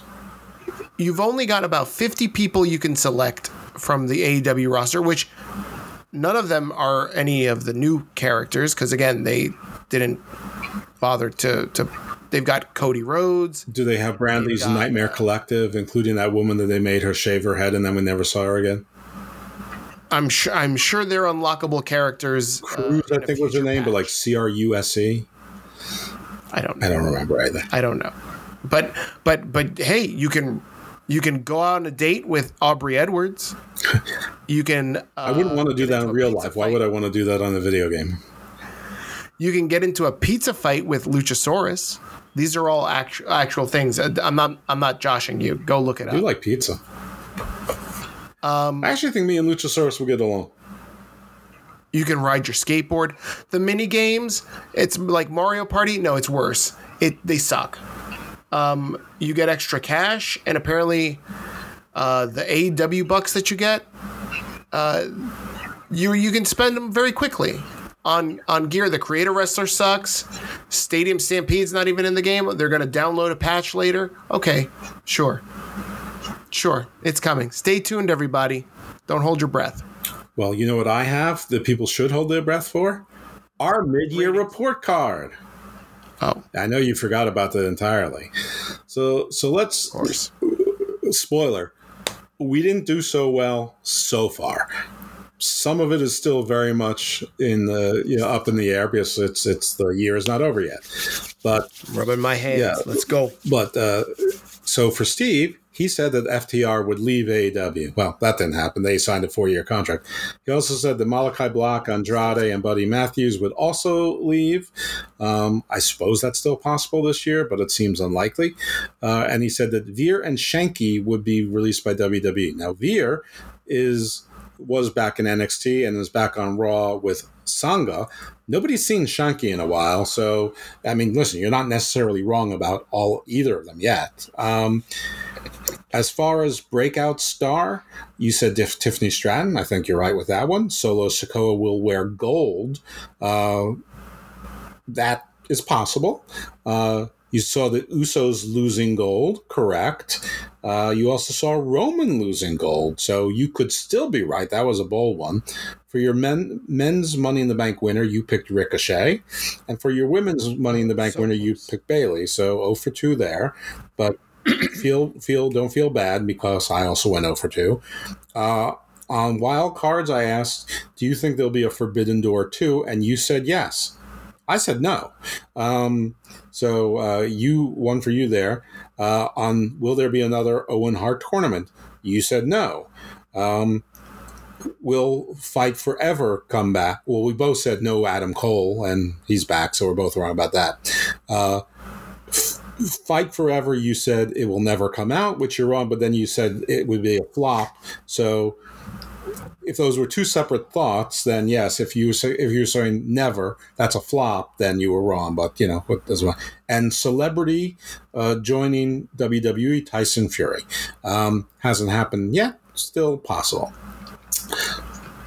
you've only got about 50 people you can select from the AEW roster, which none of them are any of the new characters because again they didn't bother to to. They've got Cody Rhodes. Do they have Brandi's got, Nightmare Collective, including that woman that they made her shave her head and then we never saw her again? I'm sure. I'm sure they're unlockable characters. uh, Cruz, I think was her name, but like C R U S E. I don't. I don't remember either. I don't know. But but but hey, you can you can go out on a date with Aubrey Edwards. (laughs) You can. Uh, I wouldn't want to do that in real life. Why would I want to do that on a video game? You can get into a pizza fight with Luchasaurus. These are all actual actual things. Uh, I'm not I'm not joshing you. Go look it up. like pizza. Um, I actually think me and Luchasaurus will get along. You can ride your skateboard. The mini games, it's like Mario Party. No, it's worse. It they suck. Um, you get extra cash, and apparently, uh, the AEW bucks that you get, uh, you you can spend them very quickly on on gear. The Creator Wrestler sucks. Stadium Stampede's not even in the game. They're gonna download a patch later. Okay, sure, sure, it's coming. Stay tuned, everybody. Don't hold your breath. Well, you know what I have that people should hold their breath for? Our mid-year report card. Oh, I know you forgot about that entirely. So, so let's of course. spoiler. We didn't do so well so far. Some of it is still very much in the you know up in the air because it's it's the year is not over yet. But Rubbing my hands. Yeah. Let's go. But uh, so for Steve, he said that FTR would leave AEW. Well, that didn't happen. They signed a four year contract. He also said that Malakai Black, Andrade, and Buddy Matthews would also leave. Um, I suppose that's still possible this year, but it seems unlikely. Uh, and he said that Veer and Shanky would be released by WWE. Now, Veer is was back in NXT and is back on Raw with Sangha. Nobody's seen Shanky in a while, so I mean, listen, you're not necessarily wrong about all either of them yet. Um, as far as breakout star, you said Tiff- Tiffany Stratton. I think you're right with that one. Solo Sikoa will wear gold. Uh, that is possible. Uh, you saw the Usos losing gold, correct. Uh, you also saw Roman losing gold, so you could still be right. That was a bold one. For your men, men's Money in the Bank winner, you picked Ricochet, and for your women's Money in the Bank So winner, you picked Bayley. So 0 for 2 there, but feel feel don't feel bad because I also went 0 for 2. Uh, on wild cards, I asked, "Do you think there'll be a Forbidden Door 2? And you said yes. I said no. Um, so uh, you one for you there. Uh, on will there be another Owen Hart tournament? You said no. Um, will Fight Forever come back? Well, we both said no. Adam Cole, and he's back, so we're both wrong about that. Uh, Fight Forever, you said it will never come out, which you're wrong, but then you said it would be a flop. So if those were two separate thoughts, then yes. If you say if you're saying never, that's a flop, then you were wrong. But you know what does one and celebrity uh, joining WWE Tyson Fury um, hasn't happened yet. Still possible.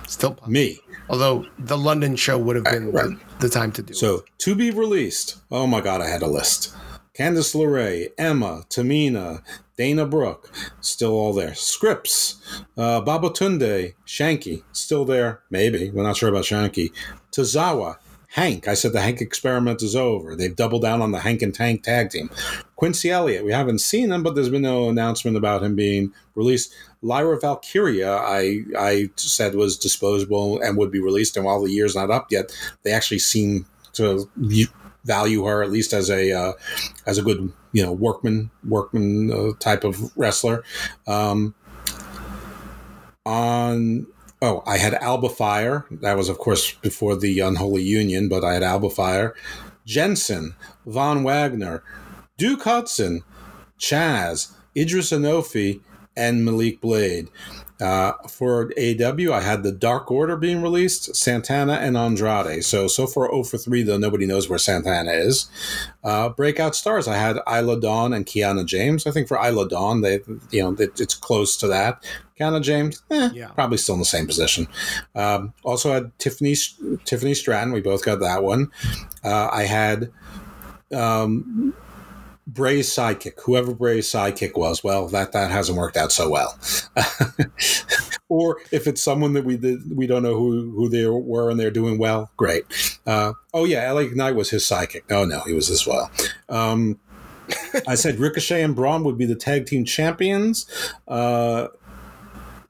Still possible. Me. Although the London show would have been right. the, the time to do it. So to be released. Oh my God, I had a list. Candice LeRae, Emma, Tamina, Dana Brooke, still all there. Scrypts, uh, Babatunde, Shanky, still there. Maybe. We're not sure about Shanky. Tozawa, Hank. I said the Hank experiment is over. They've doubled down on the Hank and Tank tag team. Quincy Elliott, we haven't seen him, but there's been no announcement about him being released. Lyra Valkyria, I I said was disposable and would be released, and while the year's not up yet, they actually seem to value her at least as a uh, as a good you know workman workman uh, type of wrestler. Um, on oh, I had Alba Fire. That was of course before the Unholy Union, but I had Alba Fire, Jensen, Von Wagner, Duke Hudson, Chaz, Edris Enofé, and Malik Blade. Uh, for AEW, I had the Dark Order being released, Santana and Andrade. So so far 0 for 3, though nobody knows where Santana is. Uh, breakout stars, I had Isla Dawn and Kiana James. I think for Isla Dawn, they you know it, it's close to that. Kiana James, eh, yeah. probably still in the same position. Um, also had Tiffany Tiffany Stratton. We both got that one. Uh, I had. Um, Bray's sidekick, whoever Bray's sidekick was, well, that that hasn't worked out so well. (laughs) or if it's someone that we did, we don't know who who they were and they're doing well, great. Uh, oh yeah, LA Knight was his sidekick. Oh no, he was as well. Um, (laughs) I said Ricochet and Braun would be the tag team champions. Uh,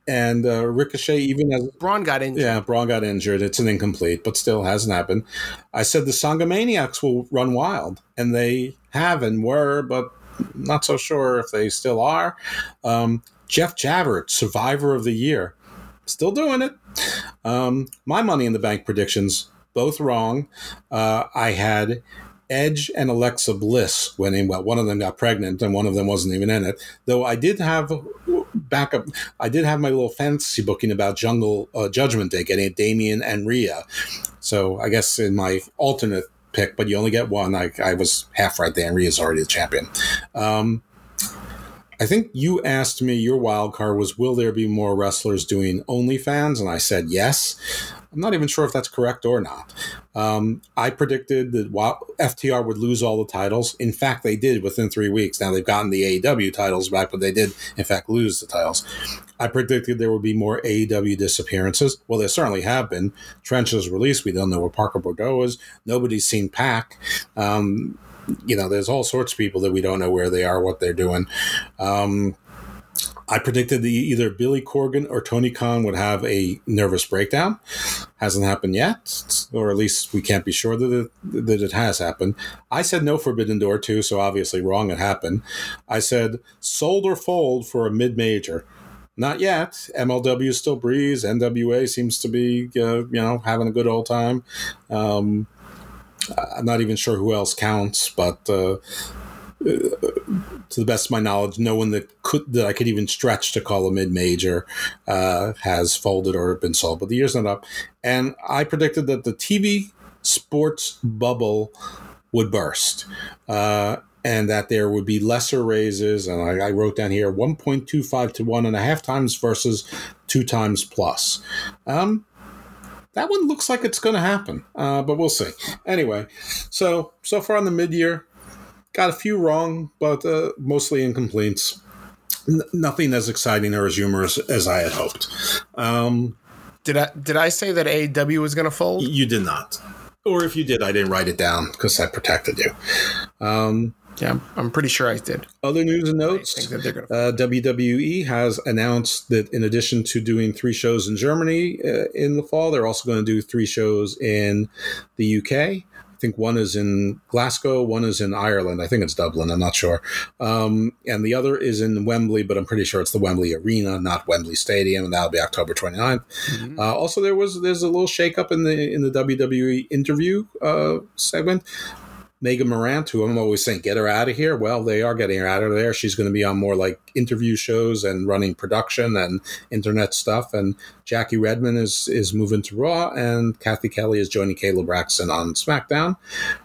and uh, Ricochet even as Braun got injured. Yeah, Braun got injured. It's an incomplete, but still hasn't happened. I said the Sangha Maniacs will run wild, and they have and were, but not so sure if they still are. Um, Jeff Javert, Survivor of the Year, still doing it. Um, my Money in the Bank predictions both wrong. Uh, I had Edge and Alexa Bliss winning. Well, one of them got pregnant and one of them wasn't even in it. Though I did have backup. I did have my little fantasy booking about Jungle uh, Judgment Day getting Damian and Rhea. So I guess in my alternate pick, but you only get one. I, I was half right there, and Rhea's already the champion. Um, I think you asked me your wild card was will there be more wrestlers doing OnlyFans? And I said yes. I'm not even sure if that's correct or not. Um, I predicted that FTR would lose all the titles. In fact, they did within three weeks. Now they've gotten the AEW titles back, but they did, in fact, lose the titles. I predicted there would be more AEW disappearances. Well, there certainly have been. Trench is released. We don't know where Parker Boudreaux is. Nobody's seen Pac. Um, you know, there's all sorts of people that we don't know where they are, what they're doing. Um, I predicted that either Billy Corgan or Tony Khan would have a nervous breakdown. Hasn't happened yet, or at least we can't be sure that it, that it has happened. I said no Forbidden Door too, so obviously wrong. It happened. I said sold or fold for a mid major. Not yet. MLW still breeze. NWA seems to be, uh, you know, having a good old time. Um, I'm not even sure who else counts, but uh, to the best of my knowledge, no one that could that I could even stretch to call a mid major uh, has folded or been sold. But the year's not up, and I predicted that the TV sports bubble would burst. Uh, and that there would be lesser raises, and I, I wrote down here 1.25 to one and a half times versus two times plus. Um, that one looks like it's going to happen, uh, but we'll see. Anyway, so so far in the mid year, got a few wrong, but uh, mostly incompletes. N- nothing as exciting or as humorous as I had hoped. Um, did I did I say that AEW was going to fold? You did not, or if you did, I didn't write it down because I protected you. Um, yeah, I'm pretty sure I did. Other news and notes: uh, WWE has announced that in addition to doing three shows in Germany uh, in the fall, they're also going to do three shows in the UK. I think one is in Glasgow, one is in Ireland. I think it's Dublin. I'm not sure. Um, and the other is in Wembley, but I'm pretty sure it's the Wembley Arena, not Wembley Stadium, and that'll be October 29th. Mm-hmm. Uh, also, there was there's a little shakeup in the in the WWE interview uh, segment. Megan Morant, who I'm always saying, get her out of here. Well, they are getting her out of there. She's going to be on more like interview shows and running production and internet stuff. And Jackie Redmond is is moving to Raw, and Kathy Kelly is joining Kayla Braxton on SmackDown.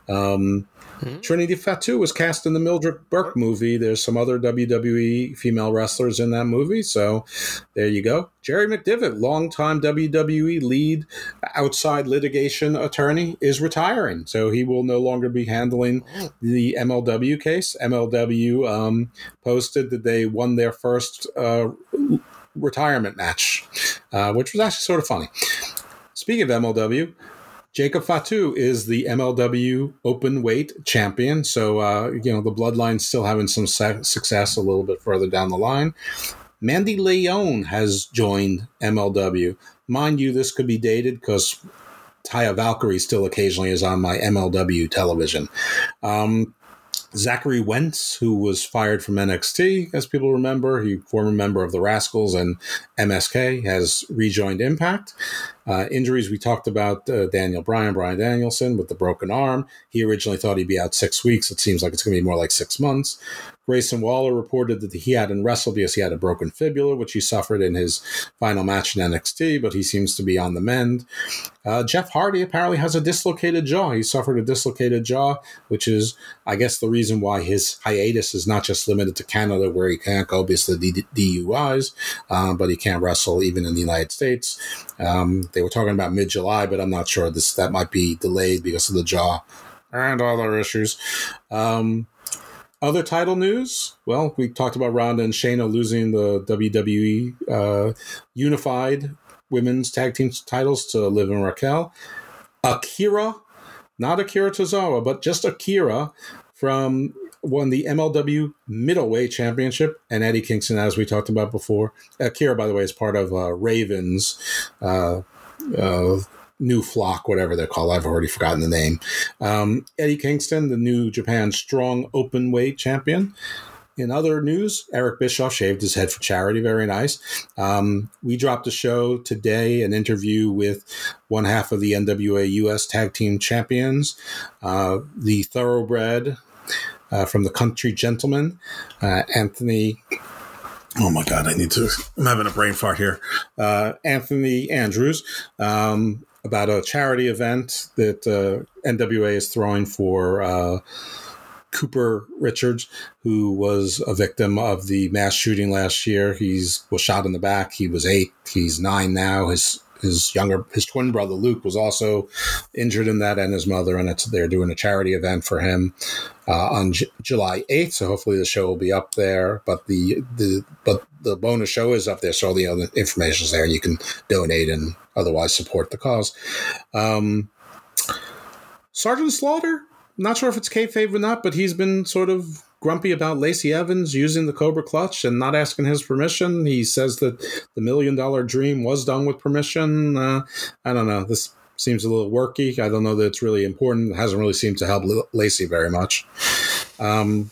Um, Mm-hmm. Trinity Fatu was cast in the Mildred Burke movie. There's some other WWE female wrestlers in that movie. So there you go. Jerry McDevitt, longtime WWE lead outside litigation attorney, is retiring. So he will no longer be handling the MLW case. MLW um, posted that they won their first uh, retirement match, uh, which was actually sort of funny. Speaking of MLW, Jacob Fatu is the MLW open weight champion. So, uh, you know, the bloodline's still having some success a little bit further down the line. Mandy Leone has joined MLW. Mind you, this could be dated because Taya Valkyrie still occasionally is on my MLW television. Um, Zachary Wentz, who was fired from NXT, as people remember, he former member of the Rascalz and MSK, has rejoined Impact. Uh, injuries we talked about uh, Daniel Bryan, Bryan Danielson with the broken arm. He originally thought he'd be out six weeks. It seems like it's going to be more like six months. Grayson Waller reported that he hadn't wrestled because he had a broken fibula, which he suffered in his final match in NXT, but he seems to be on the mend. Uh, Jeff Hardy apparently has a dislocated jaw. He suffered a dislocated jaw, which is, I guess, the reason why his hiatus is not just limited to Canada, where he can't go because of the DUIs, um, but he can't wrestle even in the United States. Um, they were talking about mid July, but I'm not sure this that might be delayed because of the jaw and other issues. Um, other title news? Well, we talked about Ronda and Shayna losing the WWE uh, Unified Women's Tag Team titles to Liv and Raquel. Akira, not Akira Tozawa, but just Akira from won the MLW Middleweight Championship, and Eddie Kingston, as we talked about before. Akira, by the way, is part of uh, Ravens. Uh, uh, new flock, whatever they're called. I've already forgotten the name. Um, Eddie Kingston, the new Japan strong open weight champion. In other news, Eric Bischoff shaved his head for charity. Very nice. Um, we dropped a show today, an interview with one half of the NWA US Tag Team Champions, uh, the Thoroughbred uh, from the Country Gentleman, uh, Anthony. Oh my God, I need to. I'm having a brain fart here. Uh, Anthony Andrews. Um, about a charity event that uh, NWA is throwing for uh, Cooper Richards, who was a victim of the mass shooting last year. He's was shot in the back. He was eight. He's nine now. His his younger his twin brother Luke was also injured in that, and his mother. And it's they're doing a charity event for him uh, on J- July eighth. So hopefully the show will be up there. But the the but the bonus show is up there, so all the other information is there, you can donate and otherwise support the cause. Um, Sergeant Slaughter, not sure if it's kayfabe or not, but he's been sort of grumpy about Lacey Evans using the Cobra Clutch and not asking his permission. He says that the Million Dollar Dream was done with permission. Uh, I don't know. This seems a little worky. I don't know that it's really important. It hasn't really seemed to help Lacey very much. Um,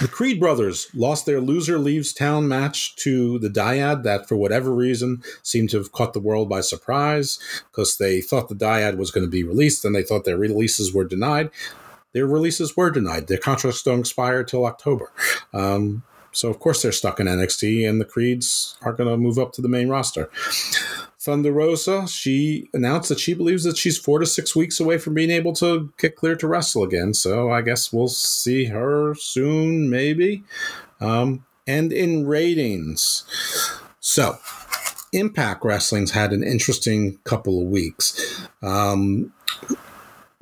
the Creed brothers lost their loser leaves town match to the Dyad, that for whatever reason seemed to have caught the world by surprise because they thought the Dyad was going to be released and they thought their releases were denied. Their releases were denied. Their contracts don't expire till October. Um, so, of course, they're stuck in NXT, and the Creeds are going to move up to the main roster. Thunder Rosa, she announced that she believes that she's four to six weeks away from being able to get clear to wrestle again. So I guess we'll see her soon, maybe. Um, and in ratings, so Impact Wrestling's had an interesting couple of weeks. Um,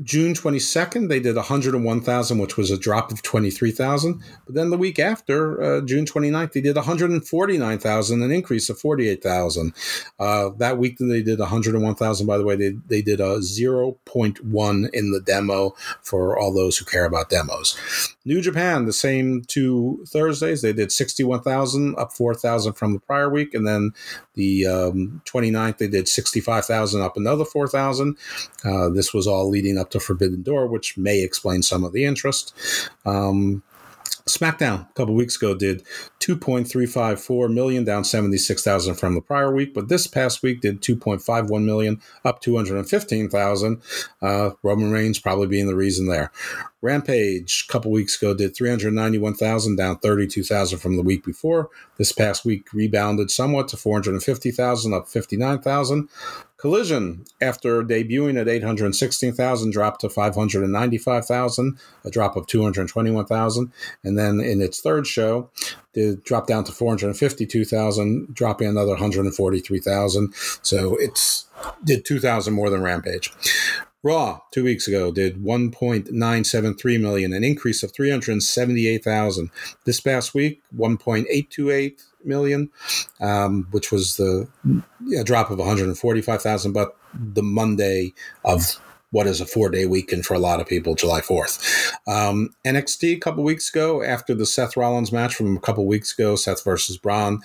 June 22nd, they did 101,000, which was a drop of 23,000. But then the week after, uh, June 29th, they did 149,000, an increase of 48,000. Uh, that week that they did 101,000, by the way, they, they did a 0.1 in the demo for all those who care about demos. New Japan, the same two Thursdays, they did 61,000, up 4,000 from the prior week. And then the um, 29th, they did 65,000, up another 4,000. Uh, this was all leading up to Forbidden Door, which may explain some of the interest. Um, SmackDown a couple weeks ago did 2.354 million, down 76,000 from the prior week, but this past week did 2.51 million, up 215,000. Uh, Roman Reigns probably being the reason there. Rampage a couple weeks ago did 391,000, down 32,000 from the week before. This past week rebounded somewhat to 450,000, up 59,000. Collision, after debuting at 816,000, dropped to 595,000, a drop of 221,000. And then in its third show, it dropped down to 452,000, dropping another 143,000. So it's did 2,000 more than Rampage. Raw two weeks ago did 1.973 million, an increase of 378,000. This past week, 1.828 million, um, which was the a drop of 145,000. But the Monday of what is a four day weekend for a lot of people, July 4th. Um, NXT a couple weeks ago, after the Seth Rollins match from a couple weeks ago, Seth versus Braun,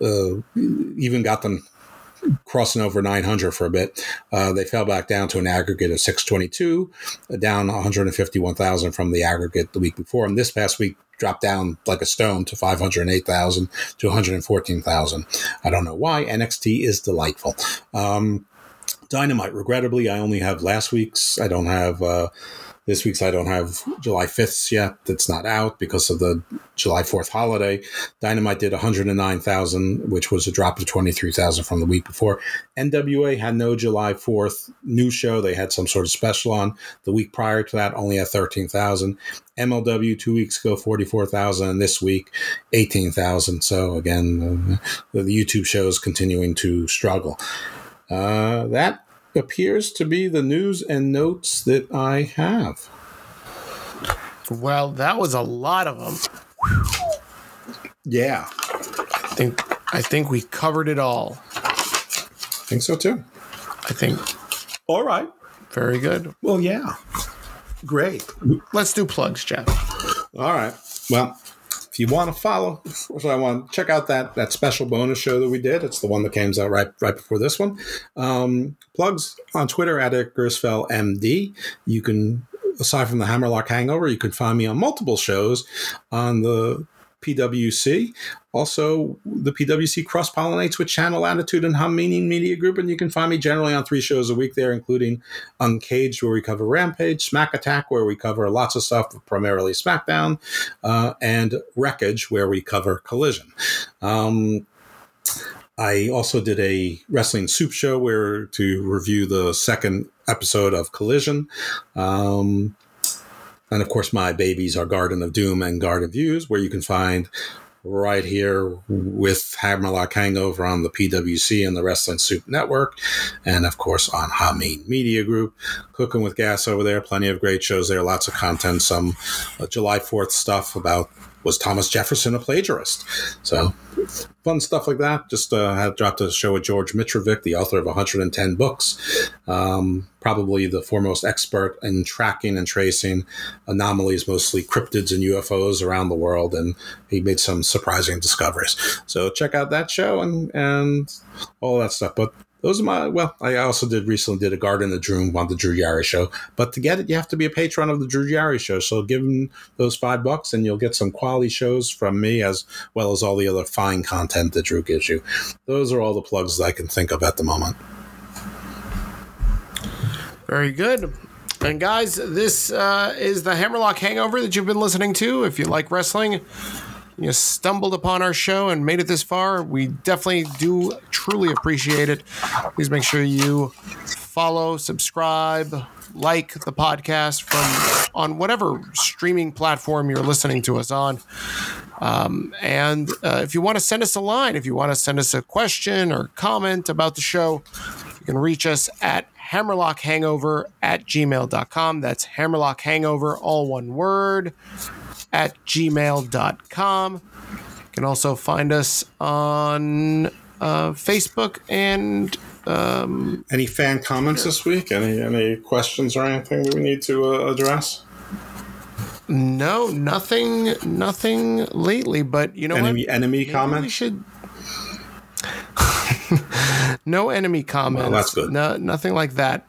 uh, even got them crossing over 900 for a bit. Uh, they fell back down to an aggregate of 622, down 151,000 from the aggregate the week before. And this past week dropped down like a stone to 508,000 to 114,000. I don't know why. NXT is delightful. Um, Dynamite, regrettably, I only have last week's. I don't have. Uh, this week's I don't have July 5th yet. That's not out because of the July 4th holiday. Dynamite did 109,000, which was a drop of 23,000 from the week before. NWA had no July 4th new show. They had some sort of special on. The week prior to that only had 13,000. MLW two weeks ago, 44,000, and this week, 18,000. So again, uh, the YouTube show is continuing to struggle. Uh, that appears to be the news and notes that I have. Well, that was a lot of them. Yeah, I think I think we covered it all. I think so too. I think All right. very good. Well, yeah. Great. Let's do plugs, Jeff. All right. Well, if you want to follow, (laughs) so I want to check out that that special bonus show that we did. It's the one that came out right right before this one. Um, plugs on Twitter at Gersfell MD. You can, aside from the Hammerlock Hangover, you can find me on multiple shows on the PWC. Also, the PWC cross pollinates with Channel Attitude and Hum Meaning Media Group, and you can find me generally on three shows a week there, including Uncaged, where we cover Rampage, Smack Attack, where we cover lots of stuff, primarily SmackDown, uh, and Wreckage, where we cover Collision. Um, I also did a wrestling soup show where to review the second episode of Collision. Um, and of course, my babies are Garden of Doom and Garden Views, where you can find right here with Hammerlock Hangover on the PWC and the Wrestling Soup Network, and of course on Hameen Media Group. Cooking with Gas over there, plenty of great shows there, lots of content, some uh, July 4th stuff about was Thomas Jefferson a plagiarist? So fun stuff like that. Just uh, had dropped a show with George Mitrovic, the author of 110 books, um, probably the foremost expert in tracking and tracing anomalies, mostly cryptids and UFOs around the world, and he made some surprising discoveries. So check out that show and and all that stuff. But those are my well i also did recently did a garden of drew on the drew yari show but to get it you have to be a patron of the drew yari show so give them those five bucks and you'll get some quality shows from me as well as all the other fine content that drew gives you those are all the plugs that i can think of at the moment Very good. And guys, this uh, is the Hammerlock Hangover that you've been listening to. If you like wrestling, you stumbled upon our show and made it this far, we definitely do truly appreciate it. Please make sure you follow, subscribe, like the podcast from on whatever streaming platform you're listening to us on. Um, and uh, if you want to send us a line, if you want to send us a question or comment about the show, you can reach us at hammerlockhangover at gmail.com. That's hammerlockhangover, all one word, at gmail.com. You can also find us on uh, Facebook and um, any fan comments this week any any questions or anything that we need to uh, address no, nothing, nothing lately. But you know enemy what? enemy Maybe comments We should. (laughs) no enemy comments. that's good. No, nothing like that.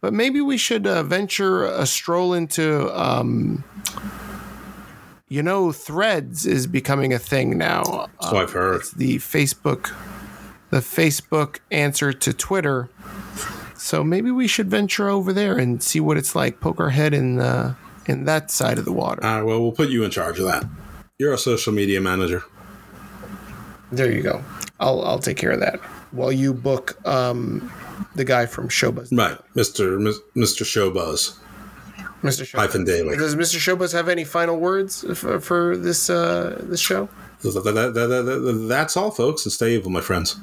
But maybe we should uh, venture a stroll into um, you know, Threads is becoming a thing now. So I've heard. It's the Facebook, the Facebook answer to Twitter. So maybe we should venture over there and see what it's like. Poke our head in uh, in that side of the water. Uh, well, we'll put you in charge of that. You're a social media manager. There you go. I'll I'll take care of that while you book um, the guy from Showbuzz. Right, Mister Mister Showbuzz. Mr. Showbuzz. Hyphen Daily. Does Mr. Showbuzz have any final words for, for this uh, this show? That- that- that- that- that- That's all, folks, and stay evil, my friends.